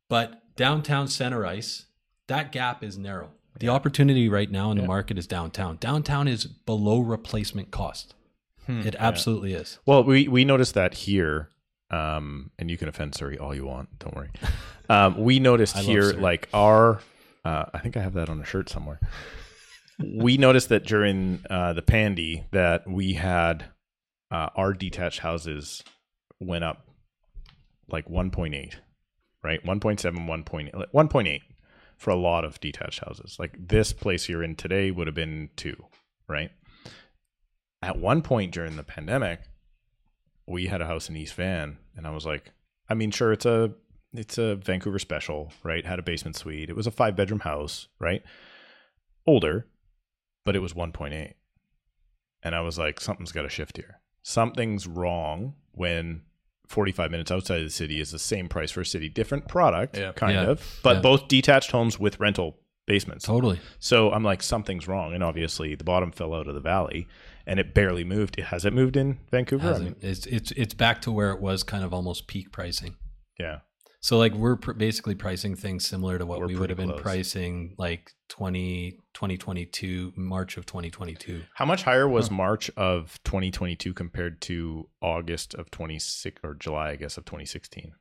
but downtown center ice, that gap is narrow. The opportunity right now in the market is downtown. Downtown is below replacement cost. Hmm. It absolutely is. Well, we we noticed that here, um, and you can offend Surrey all you want. Don't worry. [laughs] Um, we noticed here, like our, uh, I think I have that on a shirt somewhere. [laughs] we noticed that during uh, the pandy that we had uh, our detached houses went up like 1.8, right? 1.7, 1.8, like 1.8 for a lot of detached houses. Like this place you're in today would have been two, right? At one point during the pandemic, we had a house in East Van, and I was like, I mean, sure, it's a it's a Vancouver special, right? Had a basement suite. It was a five bedroom house, right? Older, but it was 1.8. And I was like, something's got to shift here. Something's wrong when 45 minutes outside of the city is the same price for a city, different product, Yeah. kind Yeah. of, but Yeah. both detached homes with rental basements. Totally. So I'm like, something's wrong. And obviously, the bottom fell out of the valley and it barely moved. It has it moved in Vancouver? I mean, it's it's it's back to where it was kind of almost peak pricing. yeah. So like we're pr- basically pricing things similar to what We're we would have been close. pricing like 20 2022 March of 2022. How much higher was March of 2022 compared to August of 26 or July, I guess, of 2016?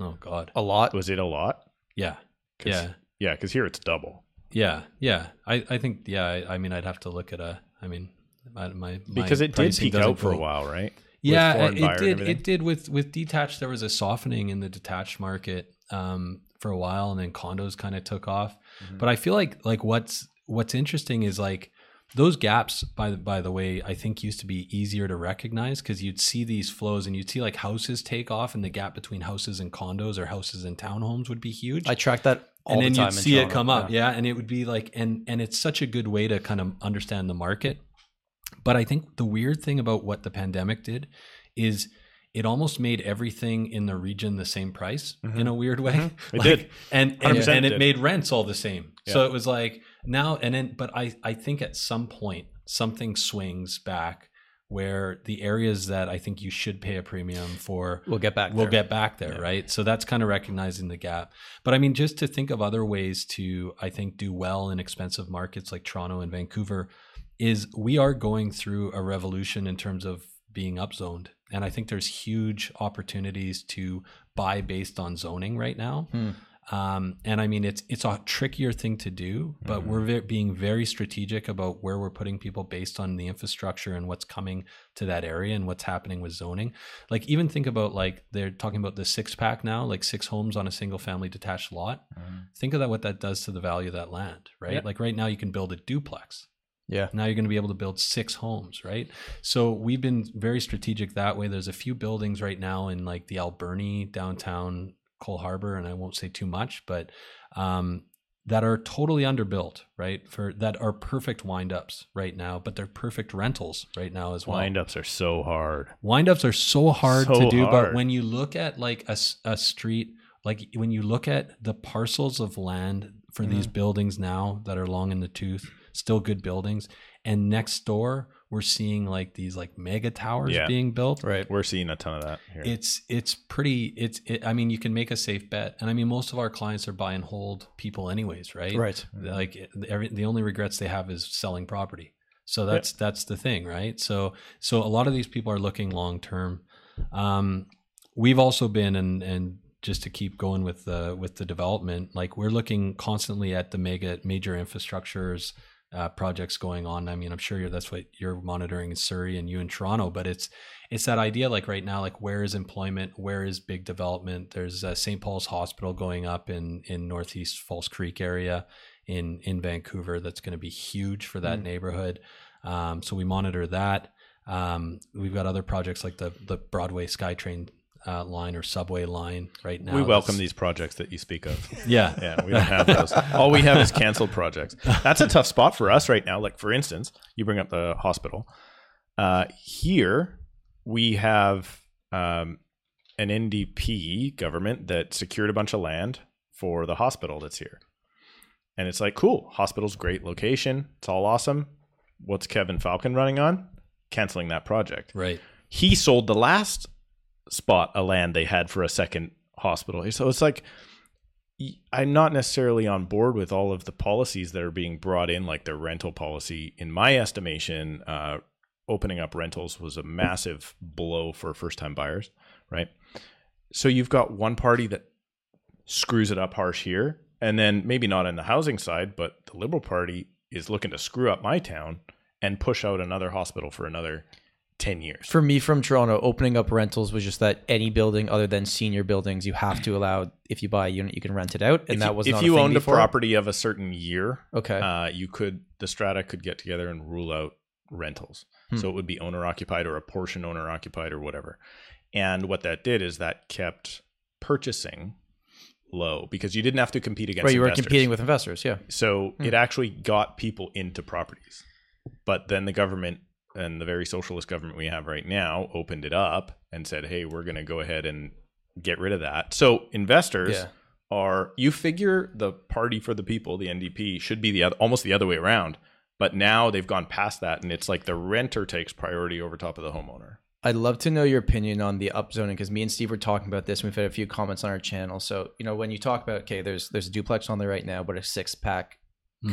Oh god. A lot. Was it a lot? Yeah. Yeah. Yeah, because here it's double. Yeah, yeah. I, I think yeah. I, I mean, I'd have to look at a. I mean, my, my Because it did peak out for a while, right? Yeah, it, buyer it and did. It did with with detached. There was a softening in the detached market um, for a while, and then condos kind of took off. Mm-hmm. But I feel like like what's what's interesting is like those gaps. By the by the way, I think used to be easier to recognize because you'd see these flows and you'd see like houses take off, and the gap between houses and condos or houses and townhomes would be huge I track that all and then the time. you'd see it come up yeah. and it would be like and and it's such a good way to kind of understand the market but i think the weird thing about what the pandemic did is it almost made everything in the region the same price in a weird way Mm-hmm. It [laughs] Like- did. and and, and it did. made rents all the same so it was like now and then but i i think at some point something swings back where the areas that i think you should pay a premium for We'll get back. we'll there. get back there, right? So that's kind of recognizing the gap. But I mean, just to think of other ways to, I think, do well in expensive markets like Toronto and Vancouver, is we are going through a revolution in terms of being upzoned. And I think there's huge opportunities to buy based on zoning right now. Hmm. Um, and I mean, it's it's a trickier thing to do, but Mm-hmm. we're ve- being very strategic about where we're putting people based on the infrastructure and what's coming to that area and what's happening with zoning. Like even think about like they're talking about the six pack now, like six homes on a single family detached lot. Think of that what that does to the value of that land, right? Yeah. Like right now you can build a duplex. Yeah. Now you're going to be able to build six homes, right? So we've been very strategic that way. There's a few buildings right now in like the Alberni downtown Coal Harbour, and I won't say too much, but um, that are totally underbuilt, right? For that are perfect windups right now, but they're perfect rentals right now as well. Windups are so hard. Windups are so hard So to do, but when you look at like a, a street, like when you look at the parcels of land for these Mm-hmm. buildings now that are long in the tooth, still good buildings, and next door we're seeing like these like mega towers Yeah. being built. Right. We're seeing a ton of that here. It's it's pretty. It's it, I mean you can make a safe bet, and I mean most of our clients are buy and hold people anyways, right? Right. Like every, the only regrets they have is selling property. So that's that's the thing, right? So so a lot of these people are looking long term. Um, we've also been and and just to keep going with the with the development, like we're looking constantly at the mega major infrastructures uh, projects going on. I mean, I'm sure you're, that's what you're monitoring in Surrey and you in Toronto, but it's it's that idea like right now, like where is employment, where is big development? There's uh, St. Paul's Hospital going up in in Northeast False Creek area in in Vancouver. That's going to be huge for that neighborhood. Um, so we monitor that. Um, we've got other projects like the the Broadway SkyTrain uh, line or subway line right now. we welcome these projects that you speak of. [laughs] Yeah, [laughs] Yeah, we don't have those. All we have is canceled projects. That's a tough spot for us right now. Like for instance, you bring up the hospital. Uh, here we have um, an NDP government that secured a bunch of land for the hospital that's here, and it's like cool. Hospital's great location. It's all awesome. What's Kevin Falcon running on? Canceling that project right. he sold the last spot a land they had for a second hospital. So it's like I'm not necessarily on board with all of the policies that are being brought in, like the rental policy. In my estimation, uh, opening up rentals was a massive blow for first time buyers, right? So you've got one party that screws it up harsh here, and then maybe not in the housing side, but the Liberal Party is looking to screw up my town and push out another hospital for another 10 years. For me from Toronto, opening up rentals was just that any building other than senior buildings, you have to [clears throat] allow if you buy a unit, you can rent it out, and if that you, was if you a thing owned before. a property of a certain year Okay, uh, you could the strata could get together and rule out rentals Hmm. so it would be owner occupied or a portion owner occupied or whatever and what that did is that kept purchasing low because you didn't have to compete against right, you were competing with investors. Yeah, so Hmm. it actually got people into properties but then the government and the very socialist government we have right now opened it up and said hey we're going to go ahead and get rid of that so investors Yeah. are you figure the party for the people the ndp should be the oth- almost the other way around but now they've gone past that and it's like the renter takes priority over top of the homeowner I'd love to know your opinion on the upzoning because me and Steve were talking about this. and We've had a few comments on our channel. So you know, when you talk about okay, there's there's a duplex on there right now, but a six pack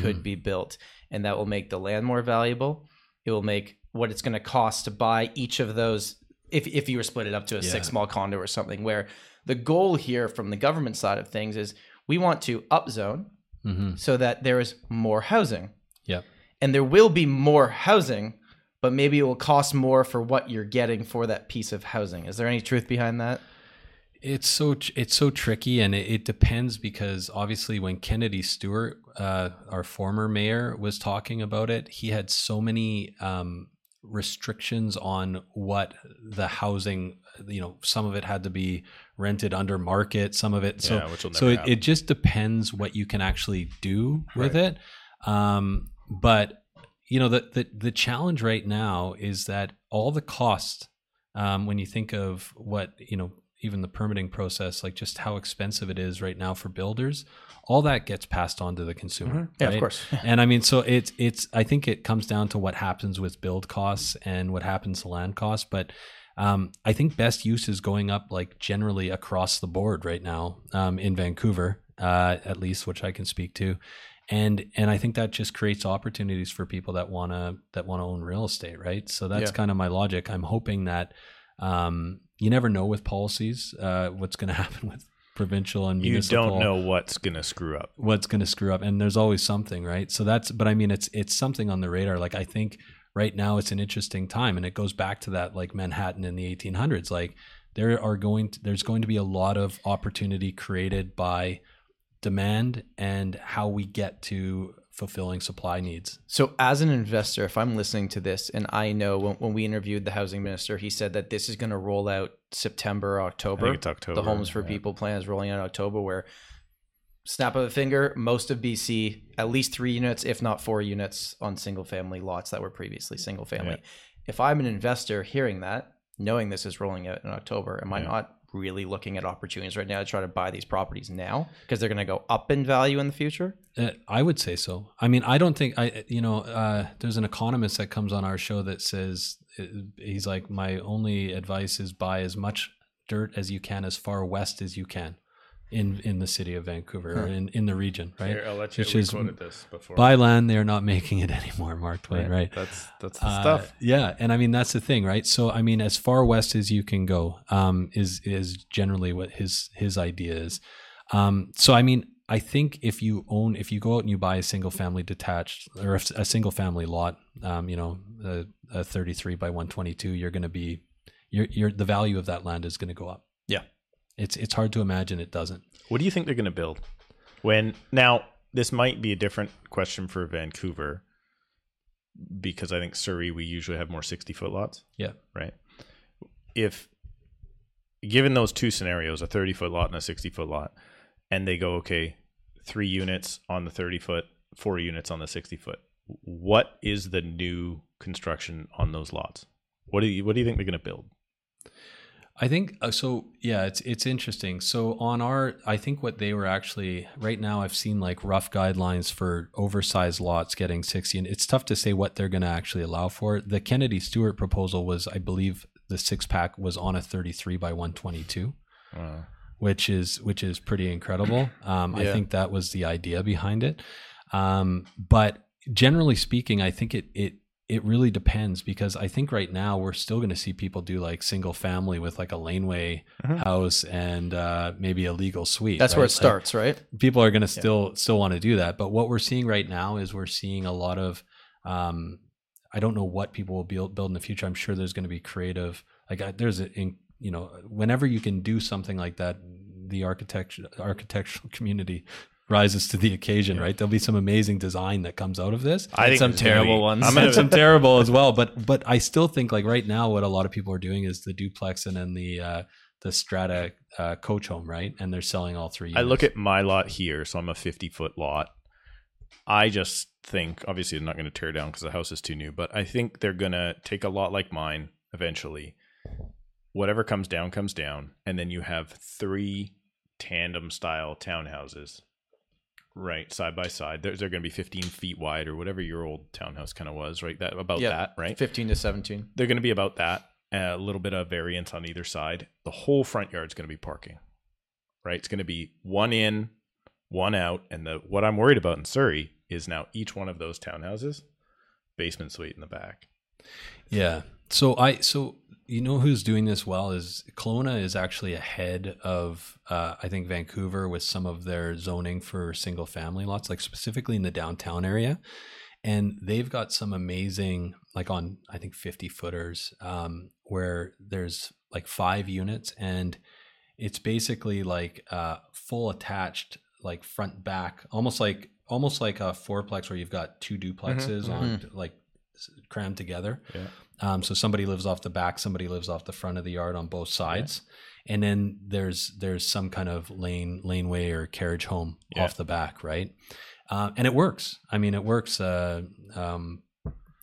could Mhm. be built, and that will make the land more valuable. It will make what it's going to cost to buy each of those. If if you were split it up to a Yeah. six small condo or something, where the goal here from the government side of things is we want to upzone Mhm. so that there is more housing. Yep. And there will be more housing, but maybe it will cost more for what you're getting for that piece of housing. Is there any truth behind that? It's so it's so tricky, and it, it depends because obviously when Kennedy Stewart, uh, our former mayor, was talking about it, he had so many um, restrictions on what the housing. You know, some of it had to be rented under market, some of it. So Yeah, so it, it just depends what you can actually do with it. Um, but you know, the, the the challenge right now is that all the cost um, when you think of what you know even the permitting process like just how expensive it is right now for builders all that gets passed on to the consumer Yeah, of course. [laughs] and i mean so it's it's i think it comes down to what happens with build costs and what happens to land costs but um, i think best use is going up like generally across the board right now um, in vancouver uh, at least which i can speak to. And and i think that just creates opportunities for people that want to that want to own real estate right? So that's Yeah. kind of my logic. I'm hoping that um, you never know with policies uh, what's going [laughs] to happen with provincial and you municipal. You don't know what's going to screw up. What's going to screw up and there's always something right? So that's but i mean it's it's something on the radar. Like i think right now it's an interesting time and it goes back to that like manhattan in the 1800s like there are going to, there's going to be a lot of opportunity created by demand and how we get to fulfilling supply needs So, as an investor, if I'm listening to this and I know when, when we interviewed the housing minister, he said that this is going to roll out September, I October. think it's October. The Homes for yeah. People plan is rolling out October, where snap of a finger, most of BC, at least three units, if not four units on single family lots that were previously single family. If I'm an investor hearing that, knowing this is rolling out in October, am I not really looking at opportunities right now to try to buy these properties now because they're going to go up in value in the future? Uh, I would say so. I mean, I don't think I, you know, uh, there's an economist that comes on our show that says uh, he's like, my only advice is buy as much dirt as you can as far west as you can in in the city of Vancouver or in in the region, right? Here, I'll let you. Which is quoted this before. Buy land, they're not making it [laughs] anymore, Mark Twain, right? That's that's the Uh, stuff. Yeah, and I mean that's the thing, right? So I mean, as far west as you can go um, is is generally what his his idea is. Um, so I mean, I think if you own, if you go out and you buy a single family detached or a, a single family lot, um, you know, a, a 33 by 122, you're going to be, your your the value of that land is going to go up. Yeah. It's it's hard to imagine it doesn't. What do you think they're going to build? When now this might be a different question for Vancouver because I think Surrey we usually have more 60 foot lots, Yeah. right? If given those two scenarios, a 30 foot lot and a 60 foot lot, and they go okay, 3 units on the 30 foot, 4 units on the 60 foot. What is the new construction on those lots? What do you what do you think they're going to build? I think uh, so. Yeah, it's it's interesting. So on our, I think what they were actually right now, I've seen like rough guidelines for oversized lots getting sixty, and it's tough to say what they're going to actually allow for. The Kennedy Stewart proposal was, I believe, the six pack was on a thirty-three by one twenty-two, which is which is pretty incredible. [clears throat] Um, I think that was the idea behind it. Um, but generally speaking, I think it it it really depends because I think right now we're still going to see people do like single family with like a laneway Mhm. house and uh, maybe a legal suite. That's where right? it Like, starts, right? people are going to still still want to do that, but what we're seeing right now is we're seeing a lot of. Um, I don't know what people will build build in the future. I'm sure there's going to be creative. Like I, there's a in, you know whenever you can do something like that, the architecture architectural [laughs] community rises to the occasion. Right? There'll be some amazing design that comes out of this I think some terrible be- ones. I'm some [laughs] terrible as well. But but I still think like right now, what a lot of people are doing is the duplex and then the uh, the strata uh, coach home, right? And they're selling all three. I look at my lot here, so I'm a 50 foot lot. I just think, obviously, they're not going to tear down because the house is too new, but I think they're going to take a lot like mine eventually. Whatever comes down, comes down. And then you have three tandem style townhouses, right, side by side. They're, they're going to be 15 feet wide or whatever your old townhouse kind of was, right? That About Yeah. that, right? 15 to 17. They're going to be about that. A little bit of variance on either side. The whole front yard's going to be parking, right? It's going to be one in, one out. And the what I'm worried about in Surrey is now each one of those townhouses, basement suite in the back. Yeah. So I so you know who's doing this well is Kelowna is actually ahead of uh, I think Vancouver with some of their zoning for single family lots, like specifically in the downtown area, and they've got some amazing like on I think fifty footers um, where there's like five units and it's basically like uh, full attached like front back almost like almost like a fourplex where you've got two duplexes on like crammed together. Yeah. Um, so somebody lives off the back, somebody lives off the front of the yard on both sides, and then there's there's some kind of lane laneway or carriage home Yeah. off the back, right? Uh, and it works. I mean, it works. Uh, um,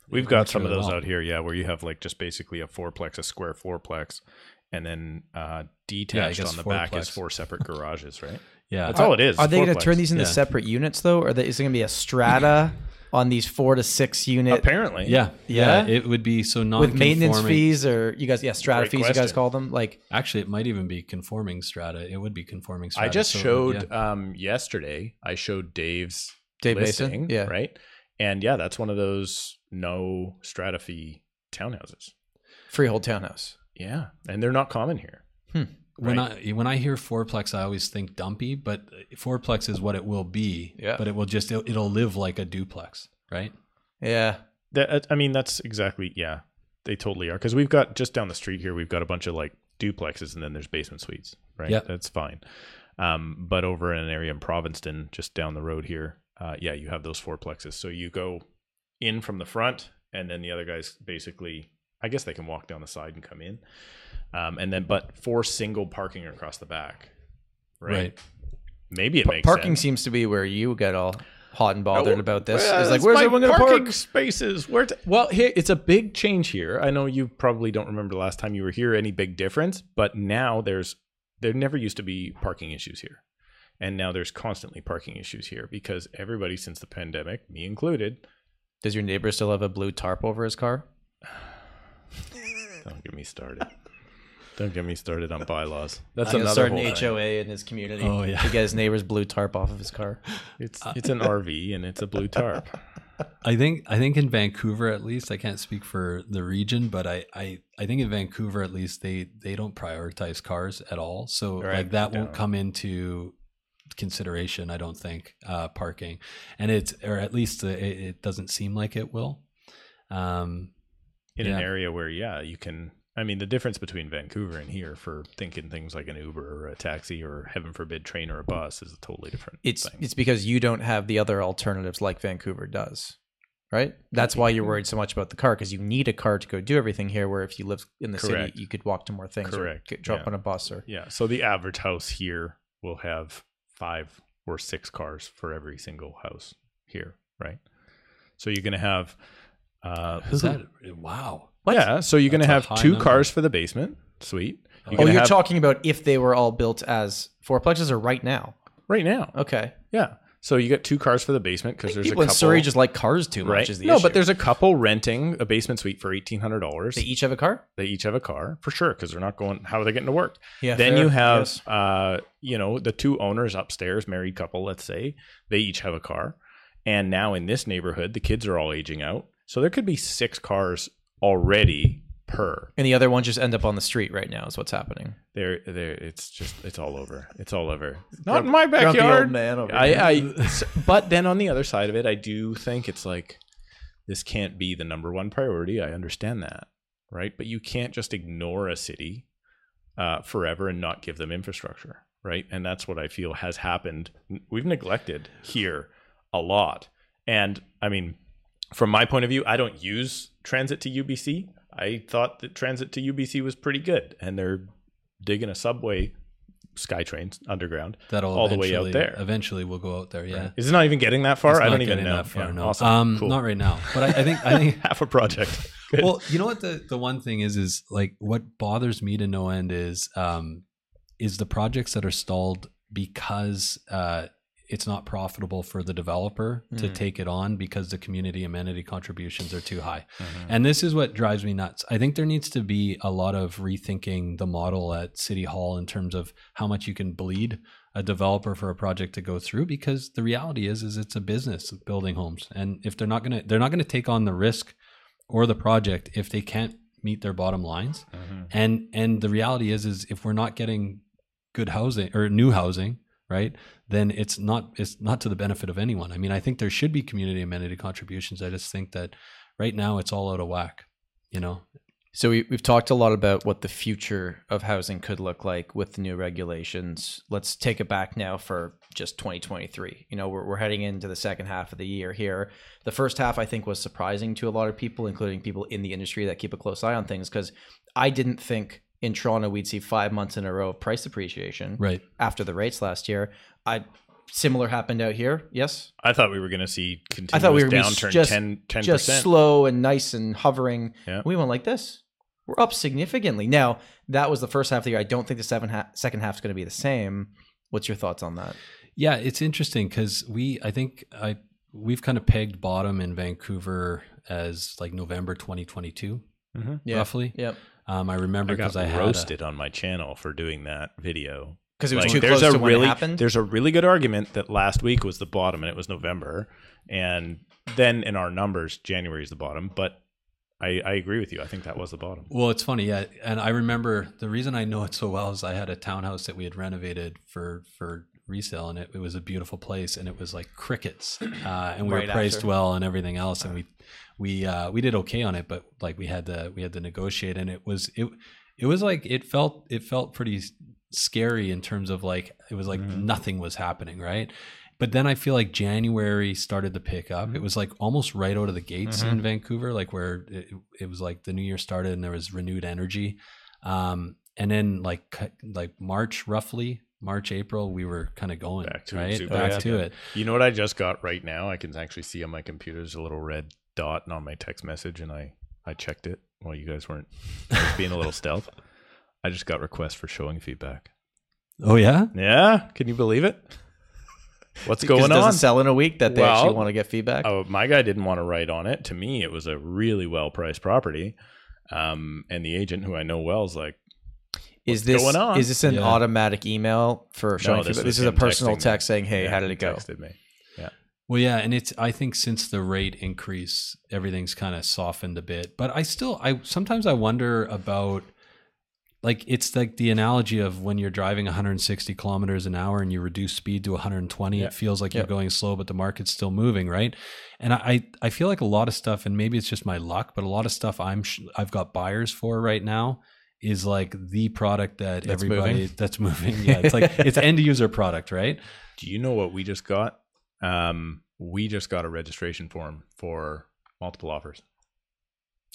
We've it got works some of those well. out here, yeah, where you have like just basically a fourplex, a square fourplex, and then uh, detached guess on the back is four separate [laughs] garages, right? Yeah, That's all it is. Are they going to turn these into Yeah. separate units though? Or is it going to be a strata [clears throat] on these four to six unit Apparently, yeah, Yeah? yeah. It would be so non with maintenance fees or you guys, yeah, strata Great fees, you guys call them? Like, Actually, it might even be conforming strata. It would be conforming strata. I just So, showed yeah. um, yesterday. I showed Dave's Dave listing, Mason? Yeah. right, and yeah, that's one of those no strata fee townhouses. freehold townhouse. Yeah, and they're not common here. When I when I hear fourplex, I always think dumpy, but fourplex is what it will be. Yeah. But it will just it'll, it'll live like a duplex, right? Yeah. That I mean, that's exactly yeah. They totally are because we've got just down the street here. We've got a bunch of like duplexes, and then there's basement suites, right? Yep. that's fine. Um, but over in an area in Provincetown, just down the road here, uh, yeah, you have those fourplexes. So you go in from the front, and then the other guys basically, I guess they can walk down the side and come in. Um, and then, but four single parking across the back, right? maybe it Pa- makes parking sense. seems to be where you get all hot and bothered about this. Well, it's like, where's everyone going to park? spaces? Where? To, well, here it's a big change here. I know you probably don't remember the last time you were here. Any big difference? But now there's there never used to be parking issues here, and now there's constantly parking issues here because everybody since the pandemic, me included, Does your neighbor still have a blue tarp over his car? [sighs] don't get me started. don't get me started on bylaws. That's I'm gonna another start whole an thing. HOA in his community Oh, yeah. to get his neighbor's blue tarp off of his car. It's it's an RV and it's a blue tarp. I think I think in Vancouver at least I can't speak for the region, but I I, I think in Vancouver at least they they don't prioritize cars at all. So Right. like that won't come into consideration. I don't think uh, parking, and it's or at least uh, it, it doesn't seem like it will. Um, in Yeah. an area where yeah you can i mean the difference between vancouver and here for thinking things like an uber or a taxi or heaven forbid train or a bus is a totally different It's thing it's because you don't have the other alternatives like Vancouver does, right? That's why you're mm-hmm. worried so much about the car because you need a car to go do everything here. Where if you live in the Correct. city, you could walk to more things Correct. or get, drop Yeah. on a bus or yeah so the average house here will have five or six cars for every single house here right so you're going to have uh is that wow? yeah so you're going to have two number. cars for the basement suite oh, gonna you're have- talking about if they were all built as fourplexes or right now? right now Okay, yeah so you get two cars for the basement because there's people a in couple Surrey just like cars too much. right Is the no issue. but there's a couple renting a basement suite for $1800 they each have a car. they each have a car for sure because they're not going how are they getting to work Yeah. then fair, you have yes. uh you know the two owners upstairs married couple let's say they each have a car and now in this neighborhood the kids are all aging out so there could be six cars already per and the other ones just end up on the street right now. Is what's happening. there there it's just it's all over it's all over not in my backyard old man over I, here. I s- but then on the other side of it, I do think it's like this can't be the number one priority. I understand that, right? But you can't just ignore a city uh, forever and not give them infrastructure, right? And that's what I feel has happened. We've neglected here a lot, and I mean, from my point of view, I don't use transit to UBC. I thought that transit to UBC was pretty good, and they're digging a subway, SkyTrain underground That'll all the way out there. Eventually, we'll go out there. Yeah. Is it not even getting that far? I don't even know. that far. Yeah, no, awesome. um, Cool. not right now. But I, I think I think [laughs] half a project. [laughs] Good. well, you know what the the one thing is is like what bothers me to no end is um is the projects that are stalled because uh it's not profitable for the developer to Mm. take it on because the community amenity contributions are too high. Mhm. And this is what drives me nuts. I think there needs to be a lot of rethinking the model at City Hall in terms of how much you can bleed a developer for a project to go through because the reality is is it's a business building homes. And if they're not going to they're not going to take on the risk or the project if they can't meet their bottom lines. Mhm. And and the reality is is if we're not getting good housing or new housing, right? Then it's not it's not to the benefit of anyone. I mean, I think there should be community amenity contributions. I just think that right now it's all out of whack. You know, So we, we've talked a lot about what the future of housing could look like with the new regulations. Let's take it back now for just 2023. You know, we're, we're heading into the second half of the year here. The first half, I think, was surprising to a lot of people, including people in the industry that keep a close eye on things, because I didn't think in Toronto we'd see five months in a row of price appreciation right? after the rates last year. I similar happened out here. Yes, I thought we were going to see continuous I thought we were gonna downturn just- 10 10%. just slow and nice and hovering. Yeah. We went like this. We're up significantly. Now, that was the first half of the year. I don't think the seven ha- second half is going to be the same. What's your thoughts on that? Yeah, it's interesting because we, I think, I we've kind of pegged bottom in Vancouver as like November 2022, Mhm. Yeah. roughly. Yep. Um, I remember I got because I, had a- roasted on my channel for doing that video. Because it was Like, too there's close a to when really it happened. there's a really good argument that last week was the bottom and it was November, and then in our numbers January is the bottom. But I, I agree with you. I think that was the bottom. Well, it's funny, yeah. And I remember the reason I know it so well is I had a townhouse that we had renovated for for resale, and it, it was a beautiful place, and it was like crickets, [clears throat] uh, and we Right were praised after. well and everything else, and we we uh, we did okay on it, but like we had to we had to negotiate, and it was it it was like it felt it felt pretty scary in terms of like it was like Mhm. nothing was happening, right? But then I feel like January started to pick up. It was like almost right out of the gates in Vancouver, like where it, it was like the new year started and there was renewed energy. Um, and then like like March roughly March, April, we were kind of going Back to it, right super back back to it. You know what I just got right now? I can actually see on my computer there's a little red dot on my text message, and I I checked it while you guys weren't being a little stealth. [laughs] I just got requests for showing feedback. Oh yeah, Yeah, can you believe it? [laughs] What's Because going does on? it sell in a week that they Well, actually want to get feedback? Oh, my guy didn't want to write on it. To me, it was a really well priced property. Um, and the agent who I know well is like, is this going on? is this an Yeah. automatic email for showing this This is a personal texting me. text saying, "Hey, yeah, how did it go?" Texted me. Yeah. Well, yeah, and it's I think since the rate increase, everything's kind of softened a bit. But I still I sometimes I wonder about like it's like the analogy of when you're driving 160 kilometers an hour and you reduce speed to 120, Yeah. it feels like Yep. you're going slow, but the market's still moving, right? And I I feel like a lot of stuff, and maybe it's just my luck, but a lot of stuff I'm sh- I've got buyers for right now is like the product that That's everybody moving. [laughs] that's moving. [laughs] Yeah, it's like it's end user product, right? Do you know what we just got? Um, we just got a registration form for multiple offers.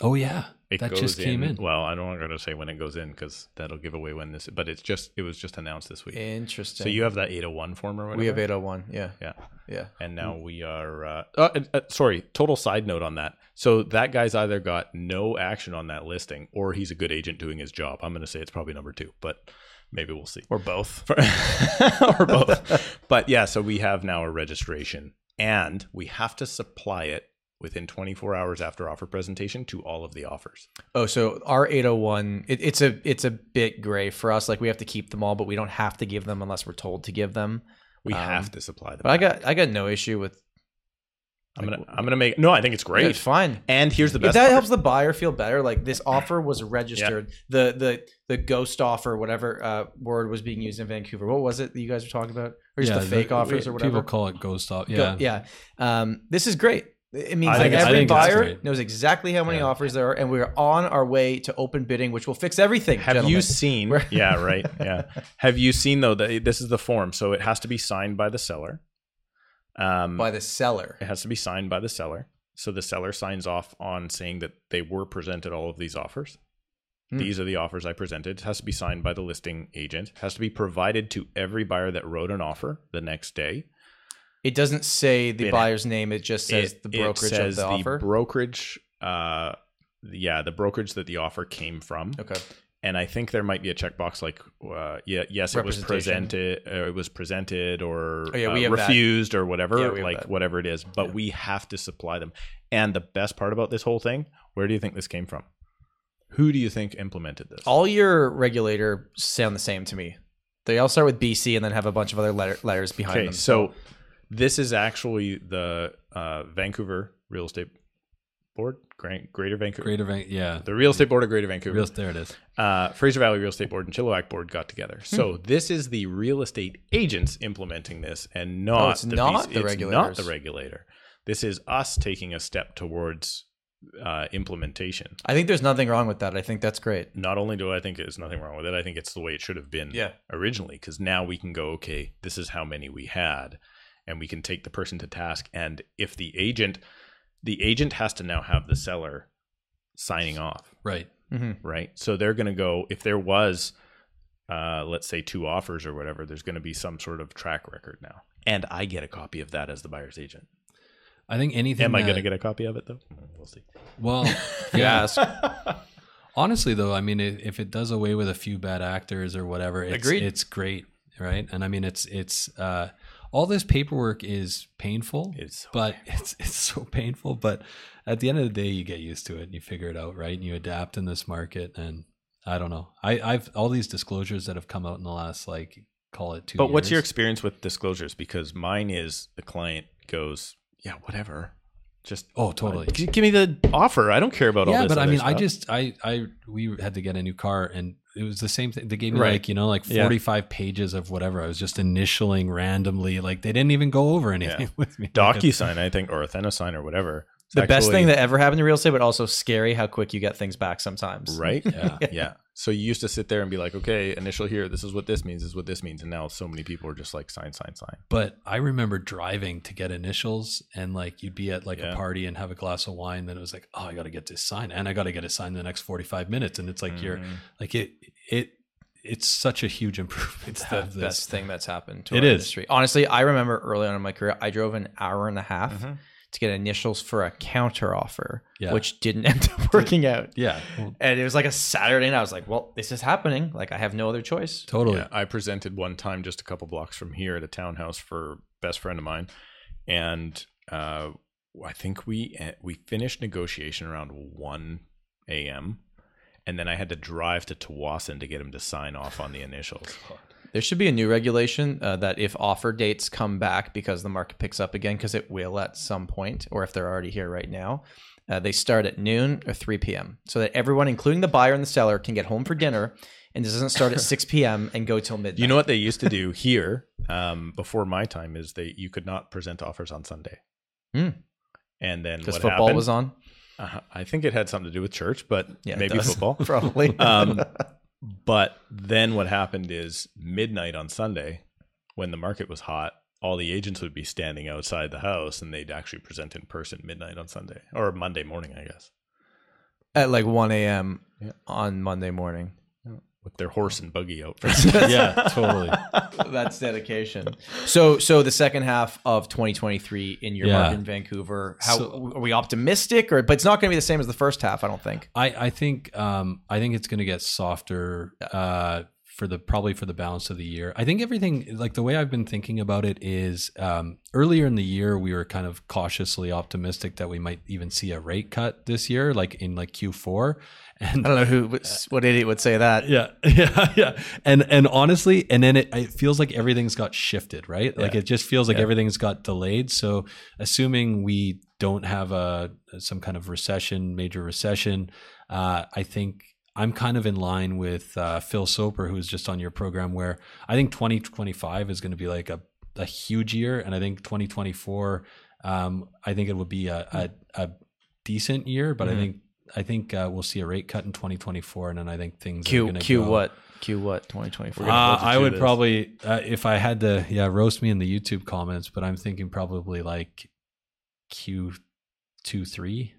Oh yeah, It that just came in. Well, I don't want to say when it goes in because that'll give away when this. But it's just it was just announced this week. Interesting. So you have that 801 form or whatever. we have 801. Yeah, Yeah. yeah. and now we are. Uh, uh, uh, sorry, total side note on that. So that guy's either got no action on that listing, or he's a good agent doing his job. I'm going to say it's probably number two, but maybe we'll see. Or both. For- [laughs] or both. but yeah, so we have now a registration, and we have to supply it within 24 hours after offer presentation to all of the offers. Oh, so our 801, it, it's a it's a bit gray for us. Like we have to keep them all, but we don't have to give them unless we're told to give them. We Um, have to supply them. But I got I got no issue with. I'm gonna. I'm gonna make. No, I think it's Great, great. it's fine. And here's the best. If that part. helps the buyer feel better, like this [clears throat] offer was registered. The the the ghost offer, whatever uh, word was being used in Vancouver. What was it that you guys were talking about? Or just Yeah, the fake the- offers or whatever? People call it ghost off. Go- Yeah, yeah. Um, this is great. It means I like think every buyer knows exactly how many Yeah. offers there are, and we're on our way to open bidding, which will fix everything. Have gentlemen. you seen? We're- [laughs] yeah, right. [laughs] Yeah. Have you seen though that this is the form, so it has to be signed by the seller. Um, by the seller? it has to be signed by the seller. So the seller signs off on saying that they were presented all of these offers. Hmm. These are the offers I presented. It has to be signed by the listing agent. It has to be provided to every buyer that wrote an offer the next day. It doesn't say the It- buyer's name. It just says It- the it brokerage says of the, offer. brokerage. Uh, yeah, the brokerage that the offer came from. okay. and I think there might be a checkbox like, uh, yeah, yes, it was presented, or it was presented, or Oh, yeah, uh, we that. refused, or whatever, Yeah, like that. whatever it is. But Yeah. we have to supply them. And the best part about this whole thing, where do you think this came from? Who do you think implemented this? All your regulator sound the same to me. They all start with BC and then have a bunch of other letter, letters behind okay, them. so this is actually the uh, Vancouver Real Estate Board, Great- Greater Vancouver, Greater Van- yeah. the Real Estate Board of Greater Vancouver. Real, there it is. uh, Fraser Valley Real Estate Board and Chilliwack Board got together. So this is the real estate agents implementing this, and not Oh, it's the not BC the It's not the regulator. This is us taking a step towards uh, implementation. I think there's nothing wrong with that. I think that's great. Not only do I think there's nothing wrong with it, I think it's the way it should have been Yeah. originally. Because now we can go, okay, this is how many we had, and we can take the person to task. And if the agent, the agent has to now have the seller signing off Right. right? So they're going to go if there was, uh, let's say two offers or whatever. There's going to be some sort of track record now, and I get a copy of that as the buyer's agent. I think anything. Am I going to get a copy of it though? We'll see. Well, [laughs] yeah. Yes. Honestly, though, I mean, if it does away with a few bad actors or whatever, it's, Agreed. it's great, right? And I mean, it's it's uh, all this paperwork is painful, It's but it's it's so painful. But at the end of the day, you get used to it and you figure it out, right? And you adapt in this market. And I don't know, I, I've all these disclosures that have come out in the last like call it two. But what's your experience with disclosures? Because mine is the client goes, yeah, whatever. Just Oh, totally. Give me the offer. I don't care about all yeah, this. but I mean, I just I I we had to get a new car, and it was the same thing. They gave me Right. like you know like Yeah. forty five pages of whatever. I was just initialing randomly. Like they didn't even go over anything Yeah. [laughs] with me. DocuSign, I think, or Athena or whatever. It's the best thing that ever happened to real estate, but also scary how quick you get things back sometimes. right? [laughs] Yeah. yeah. So you used to sit there and be like, okay, initial here, this is what this means, this is what this means. And now so many people are just like, sign, sign, sign. But I remember driving to get initials, and like you'd be at like Yeah. a party and have a glass of wine. Then it was like, oh, I got to get this signed, and I got to get it signed in the next forty five minutes. And it's like you're Mhm. like it it it's such a huge improvement. It's [laughs] the have this. best thing that's happened to It our is. industry. Honestly, I remember early on in my career, I drove an hour and a half Mm-hmm. To get initials for a counter offer, Yeah. which didn't [laughs] end up working out. Yeah, well, And it was like a Saturday, and I was like, "Well, this is happening. Like, I have no other choice." totally. Yeah, I presented one time just a couple blocks from here at a townhouse for a best friend of mine, and uh, I think we eh, we finished negotiation around one a.m. And then I had to drive to Tsawwassen to get him to sign off on the initials. [laughs] There should be a new regulation uh, that if offer dates come back because the market picks up again, because it will at some point, or if they're already here right now, uh, they start at noon or 3 p.m. so that everyone, including the buyer and the seller, can get home for dinner and this doesn't start at [laughs] 6 p.m. and go till midnight. You know what they used to do here um, before my time is they you could not present offers on Sunday. Hmm. And then because football happened, was on? uh, I think it had something to do with church, but Yeah, maybe football. [laughs] Probably. Um, [laughs] but then what happened is midnight on Sunday, when the market was hot, all the agents would be standing outside the house and they'd actually present in person midnight on Sunday or Monday morning, I guess, at like 1 a.m. Yeah. on Monday morning. With their horse and buggy out. [laughs] yeah, totally. That's dedication. So, so the second half of 2023 in your Yeah. market in Vancouver, how So- are we optimistic? Or, but it's not going to be the same as the first half, I don't think. I, I think um, I think it's going to get softer uh, for the probably for the balance of the year. I think everything like the way I've been thinking about it is um, earlier in the year we were kind of cautiously optimistic that we might even see a rate cut this year, like in like Q4. And I don't know who, what idiot would say that. yeah, [laughs] yeah, yeah. And and honestly, and then it, it feels like everything's got shifted, right? Like it just feels like everything's got delayed. So assuming we don't have a some kind of recession, major recession, uh, I think I'm kind of in line with uh, Phil Soper, who's just on your program, where I think 2025 is going to be like a a huge year, and I think 2024, um, I think it will be a a, a decent year, but I think. I think uh, we'll see a rate cut in 2024, and then I think things are Q, going to Q go. what? Q what? 2024. Uh, I would this. probably, uh, if I had to, yeah, roast me in the YouTube comments, but I'm thinking probably like Q two three.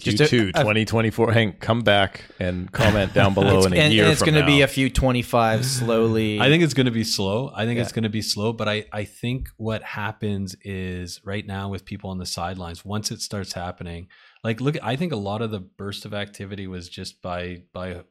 Q2 a- a- 2024. Hank, come back and comment down [laughs] below in a and, year and it's going to be a few 25 slowly. I think it's going to be slow. I think it's going to be slow, but I, I think what happens is right now with people on the sidelines, once it starts happening, like look, I think a lot of the burst of activity was just by by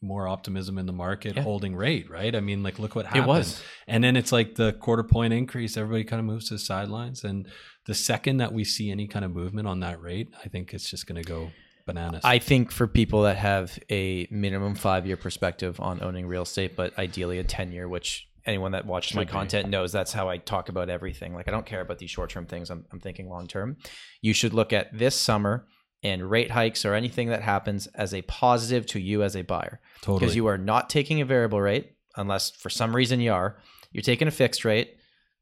more optimism in the market Yeah. holding rate, right? I mean, like look what happened It was. And then it's like the quarter point increase, everybody kind of moves to the sidelines. And the second that we see any kind of movement on that rate, I think it's just going to go bananas. I think for people that have a minimum five year perspective on owning real estate, but ideally a 10 year, which anyone that watches my Should be. content knows that's how I talk about everything. Like, I don't care about these short term things, I'm, I'm thinking long term. You should look at this summer and rate hikes or anything that happens as a positive to you as a buyer. totally. Because you are not taking a variable rate unless for some reason you are. You're taking a fixed rate.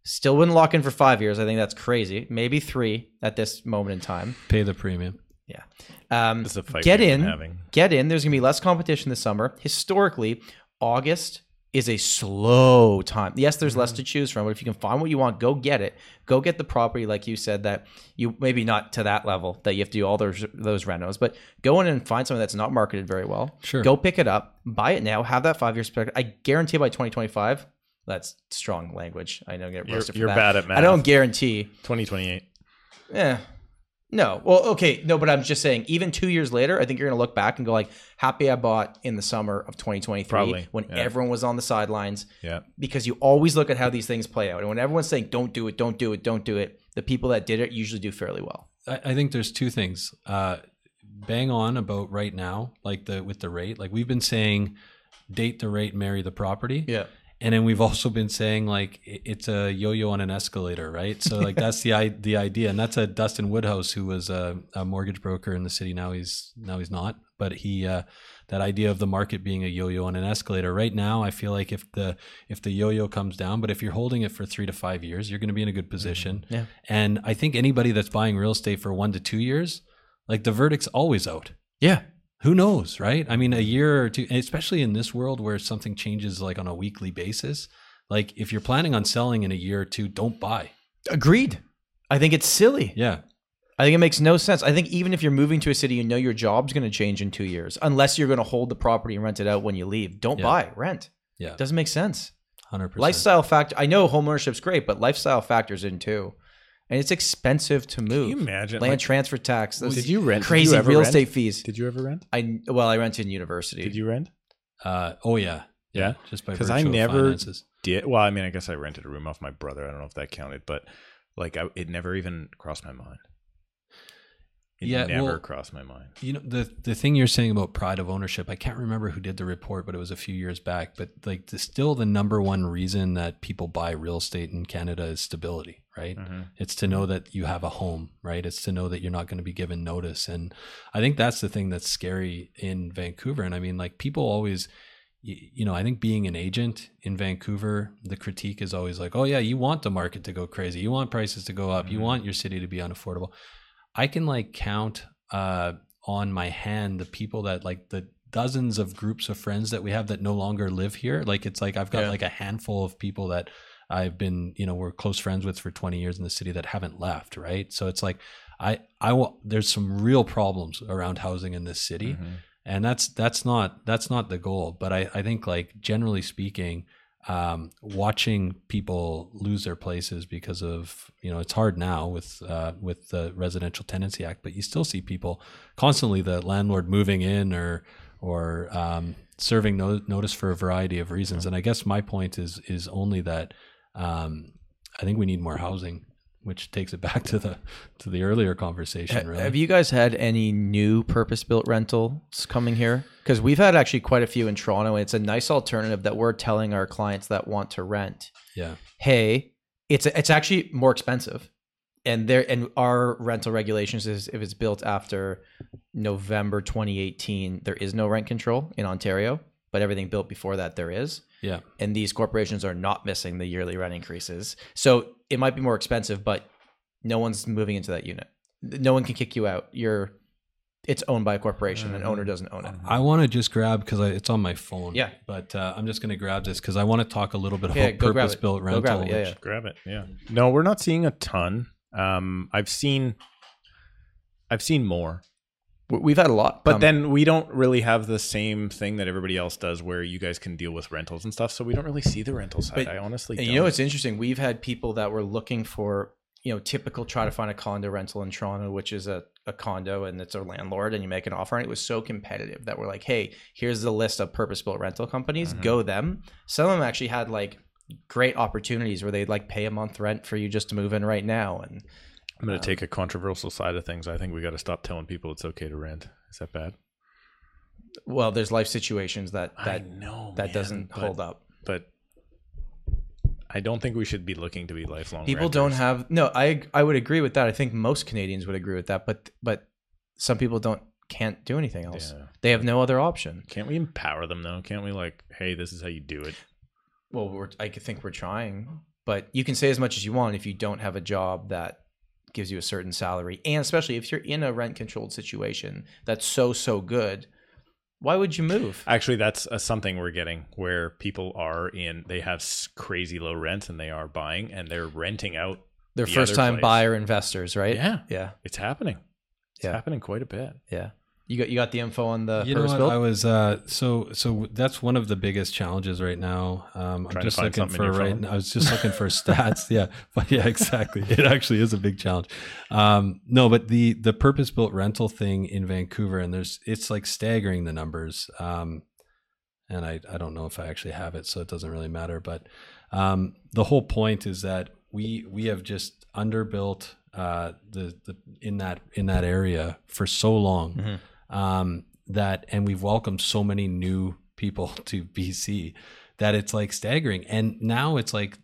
Still wouldn't lock in for five years. I think that's crazy. Maybe three at this moment in time. pay the premium. Yeah. Um, This is a fight get in, having. get in. There's gonna be less competition this summer. Historically, August is a slow time. Yes, there's less mm-hmm. to choose from, but if you can find what you want, go get it. Go get the property, like you said, that you maybe not to that level that you have to do all those those renos, but go in and find something that's not marketed very well. Sure. Go pick it up, buy it now, have that five years. I guarantee by 2025. That's strong language. I know I get You're, for you're that. bad at math. I don't guarantee. 2028. Yeah. No. Well, okay. No, but I'm just saying, even two years later, I think you're going to look back and go like, happy I bought in the summer of 2023 Probably, when yeah. everyone was on the sidelines Yeah. because you always look at how these things play out. And when everyone's saying, don't do it, don't do it, don't do it, the people that did it usually do fairly well. I, I think there's two things. Uh, bang on about right now, like the with the rate. Like we've been saying, date the rate, marry the property. Yeah. And then we've also been saying like it's a yo-yo on an escalator, right? So like that's the the idea, and that's a Dustin Woodhouse who was a, a mortgage broker in the city. Now he's now he's not, but he uh, that idea of the market being a yo-yo on an escalator. Right now, I feel like if the if the yo-yo comes down, but if you're holding it for three to five years, you're going to be in a good position. Yeah. And I think anybody that's buying real estate for one to two years, like the verdict's always out Yeah. Who knows, right? I mean, a year or two, especially in this world where something changes like on a weekly basis. Like if you're planning on selling in a year or two, don't buy. Agreed. I think it's silly. Yeah. I think it makes no sense. I think even if you're moving to a city, you know your job's going to change in two years, unless you're going to hold the property and rent it out when you leave. Don't Yeah. buy, rent. Yeah, It Doesn't make sense. hundred percent. Lifestyle factor. I know homeownership's great, but lifestyle factors in too, and it's expensive to move. Can you imagine? Land like, transfer tax. Those did you rent? crazy you real rent? estate fees. Did you ever rent? I well, I rented in university. Did you rent? Uh, oh yeah, Yeah? just by 'Cause virtue I never- finances. Did well? I mean, I guess I rented a room off my brother. I don't know if that counted, but like, I, it never even crossed my mind. It Yeah, never well- crossed my mind. You know the the thing you're saying about pride of ownership. I can't remember who did the report, but it was a few years back. But like, the, still the number one reason that people buy real estate in Canada is stability, right? Mhm. It's to know that you have a home, right? It's to know that you're not going to be given notice. And I think that's the thing that's scary in Vancouver. And I mean, like people always, you know, I think being an agent in Vancouver, the critique is always like, oh, yeah, you want the market to go crazy. You want prices to go up. You Mhm. want your city to be unaffordable. I can like count uh, on my hand the people that like the dozens of groups of friends that we have that no longer live here. Like it's like I've got Yeah. like a handful of people that I've been, you know, we're close friends with for 20 years in the city that haven't left, right? So it's like I I wa- there's some real problems around housing in this city Mhm. and that's that's not that's not the goal but i i think like generally speaking um watching people lose their places because of you know it's hard now with uh with the residential tenancy act but you still see people constantly the landlord moving in or or um serving no, notice for a variety of reasons. And i guess my point is is only that um i think we need more housing which takes it back to the to the earlier conversation really Have you guys had any new purpose-built rentals coming here? Because we've had actually quite a few in Toronto, and it's a nice alternative that we're telling our clients that want to rent. yeah Hey, it's it's actually more expensive, and there and our rental regulations is if it's built after November 2018, there is no rent control in Ontario, but everything built before that there is. Yeah and these corporations are not missing the yearly rent increases. So it might be more expensive, but no one's moving into that unit. No one can kick you out. You're it's owned by a corporation. An owner doesn't own it. I want to just grab because it's on my phone. Yeah. But uh, I'm just going to grab this because I want to talk a little bit Yeah, about grab it. purpose-built Go rental. grab it. Yeah, yeah. Grab it. Yeah. No, we're not seeing a ton. Um, I've seen, I've seen more, We- We've had a lot. but come. then we don't really have the same thing that everybody else does, where you guys can deal with rentals and stuff. So we don't really see the rental side. But- I honestly, And don't. you know it's interesting? We've had people that were looking for, you know, typical try to find a condo rental in Toronto, which is a, a condo and it's a landlord and you make an offer. And it was so competitive that we're like, hey, here's the list of purpose built rental companies. Mhm. Go them. Some of them actually had like great opportunities where they'd like pay a month rent for you just to move in right now. And I'm going to um, take a controversial side of things. I think we got to stop telling people it's okay to rent. Is that bad? well, there's life situations that that know that man, doesn't but- hold up. But I don't think we should be looking to be lifelong. People don't have no. I I would agree with that. I think most Canadians would agree with that. But but some people don't can't do anything else. Yeah. They have no other option. Can't we empower them though? Can't we like, hey, this is how you do it? Well, we're, I could think we're trying, but you can say as much as you want if you don't have a job that gives you a certain salary, and especially if you're in a rent controlled situation that's so so good, why would you move? Actually, that's uh, something we're getting where people are in. They have crazy low rents and they are buying and they're renting out. They're the first time place. buyer investors, right? Yeah, yeah, it's happening. It's Yeah. happening quite a bit. yeah. You got you got the info on the You know what? built? I was uh, so so that's one of the biggest challenges right now. Um, I'm Trying to just find looking something for your right. phone. I was just [laughs] looking for stats. Yeah, but yeah, exactly. [laughs] It actually is a big challenge. Um, no, but the the purpose built rental thing in Vancouver, and there's it's like staggering the numbers. Um, and I I don't know if I actually have it, so it doesn't really matter. But um, the whole point is that we we have just underbuilt uh, the the in that in that area for so long Mhm. Um, that and we've welcomed so many new people [laughs] to BC that it's like staggering. And now it's like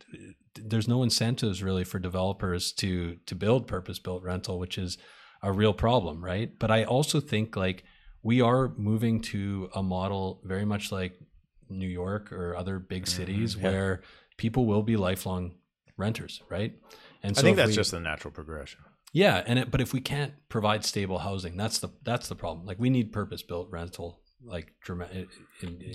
there's no incentives really for developers to to build purpose built rental, which is a real problem, right? But I also think like we are moving to a model very much like New York or other big cities Mm-hmm. yeah. where people will be lifelong renters, right? And I think that's we- just the natural progression. Yeah, and it, but if we can't provide stable housing, that's the that's the problem. Like we need purpose built rental like dramatic.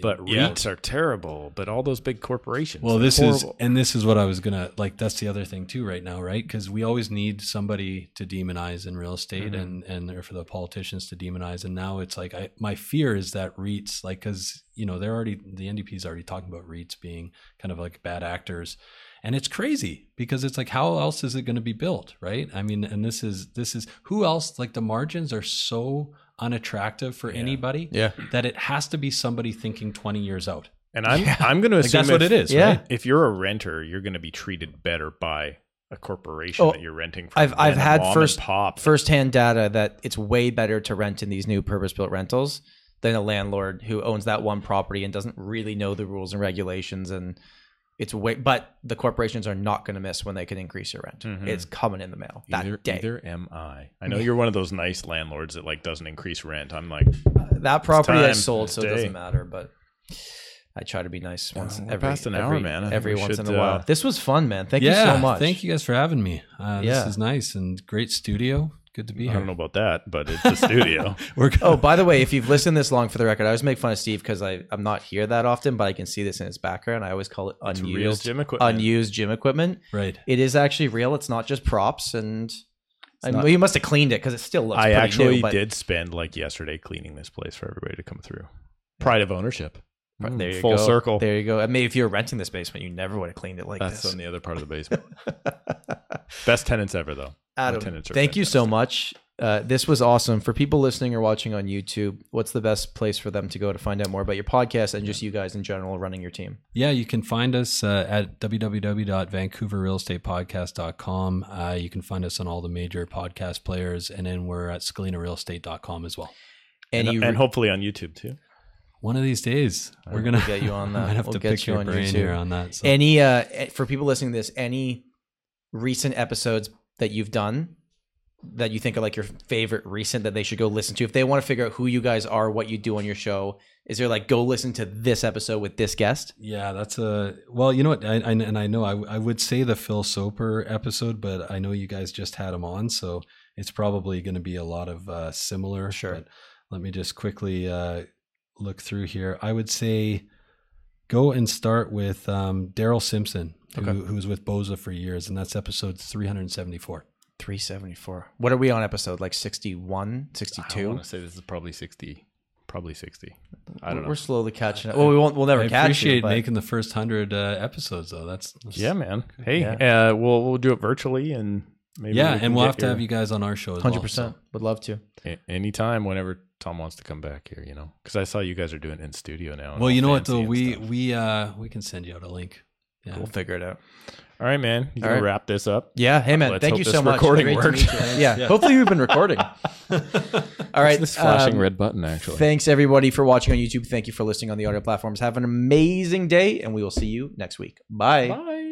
But yeah. REITs are terrible. But all those big corporations. Well, this is, and this is what I was gonna like. That's the other thing too, right now, right? Because we always need somebody to demonize in real estate, Mhm. and and or for the politicians to demonize. And now it's like, I my fear is that REITs, like, because you know they're already the NDP is already talking about REITs being kind of like bad actors, and it's crazy because it's like, how else is it going to be built, right? I mean, and this is this is who else? Like the margins are so unattractive for Yeah. anybody Yeah. that it has to be somebody thinking twenty years out. And I'm yeah. I'm going to Like assume that's what it is, Yeah. right? If you're a renter, you're going to be treated better by a corporation Oh, that you're renting from. I've- I've had mom and first- pop. Firsthand data that it's way better to rent in these new purpose-built rentals than a landlord who owns that one property and doesn't really know the rules and regulations and it's way but the corporations are not going to miss when they can increase your rent. Mhm. It's coming in the mail that Either, day. either am I. I know you're one of those nice landlords that like doesn't increase rent. I'm like, that property I sold, this so it doesn't matter. But I try to be nice once we're every past an hour, man. I Every once should, in a while. uh, This was fun, man. Thank yeah, you so much. Thank you guys for having me. Uh, Yeah. This is nice and great studio. Good to be here. I don't know about that, but it's a studio. [laughs] [laughs] We're Oh, by the way, if you've listened this long for the record, I always make fun of Steve because I'm not here that often, but I can see this in his background. I always call it It's real unused gym equipment. unused gym equipment. right. It is actually real. It's not just props, and I not- well, you must have cleaned it because it still looks. I pretty actually new, but did spend like yesterday cleaning this place for everybody to come through. Pride of ownership. Mm, There you Full go. circle. There you go. I mean, if you were renting this basement, you never would have cleaned it like That's this. on the other part of the basement. [laughs] Best tenants ever, though. My Adam, tenants are thank you so much. Uh, this was awesome. For people listening or watching on YouTube, what's the best place for them to go to find out more about your podcast and just you guys in general running your team? Yeah, you can find us uh, at www.vancouverrealestatepodcast.com. Uh, you can find us on all the major podcast players, and then we're at scalenarealestate.com as well. And, And, you and hopefully on YouTube too. One of these days, we're We'll gonna get you on [laughs] that. I might have We'll to get pick you your on brain YouTube. here on that. So. any uh eh, for people listening to this, any recent episodes that you've done that you think are like your favorite recent that they should go listen to if they want to figure out who you guys are, what you do on your show? Is there like go listen to this episode with this guest? Yeah, that's a well. You know what? I, I and I know I, I would say the Phil Soper episode, but I know you guys just had him on, so it's probably going to be a lot of uh, similar. Sure. But let me just quickly uh, look through here. I would say go and start with um, Daryl Simpson, Okay. who was with Bosa for years, and that's episode three hundred seventy four. 374. What are we on episode? Like 61, 62? I 62? want to say this is probably sixty. Probably sixty. I don't know. We're slowly catching up. Well, we won't. We'll never I catch appreciate you. but- making the first hundred uh, episodes, though. That's, that's Yeah, man. Hey, Yeah. uh, we'll we'll do it virtually and maybe yeah, we and we'll get have to your- have you guys on our show as Hundred well. percent. Would love to. a- anytime whenever Tom wants to come back here. You know, because I saw you guys are doing it in studio now. Well, you know what though, we stuff. we uh we can send you out a link. Yeah. We'll figure it out. all right, man. You All gonna right. wrap this up? Yeah. Hey, man. Let's thank you so much. recording worked. [laughs] man. Yeah. Hopefully, we've been recording. [laughs] All right. this flashing um, red button actually. Thanks everybody for watching on YouTube. Thank you for listening on the audio platforms. Have an amazing day, and we will see you next week. Bye. Bye.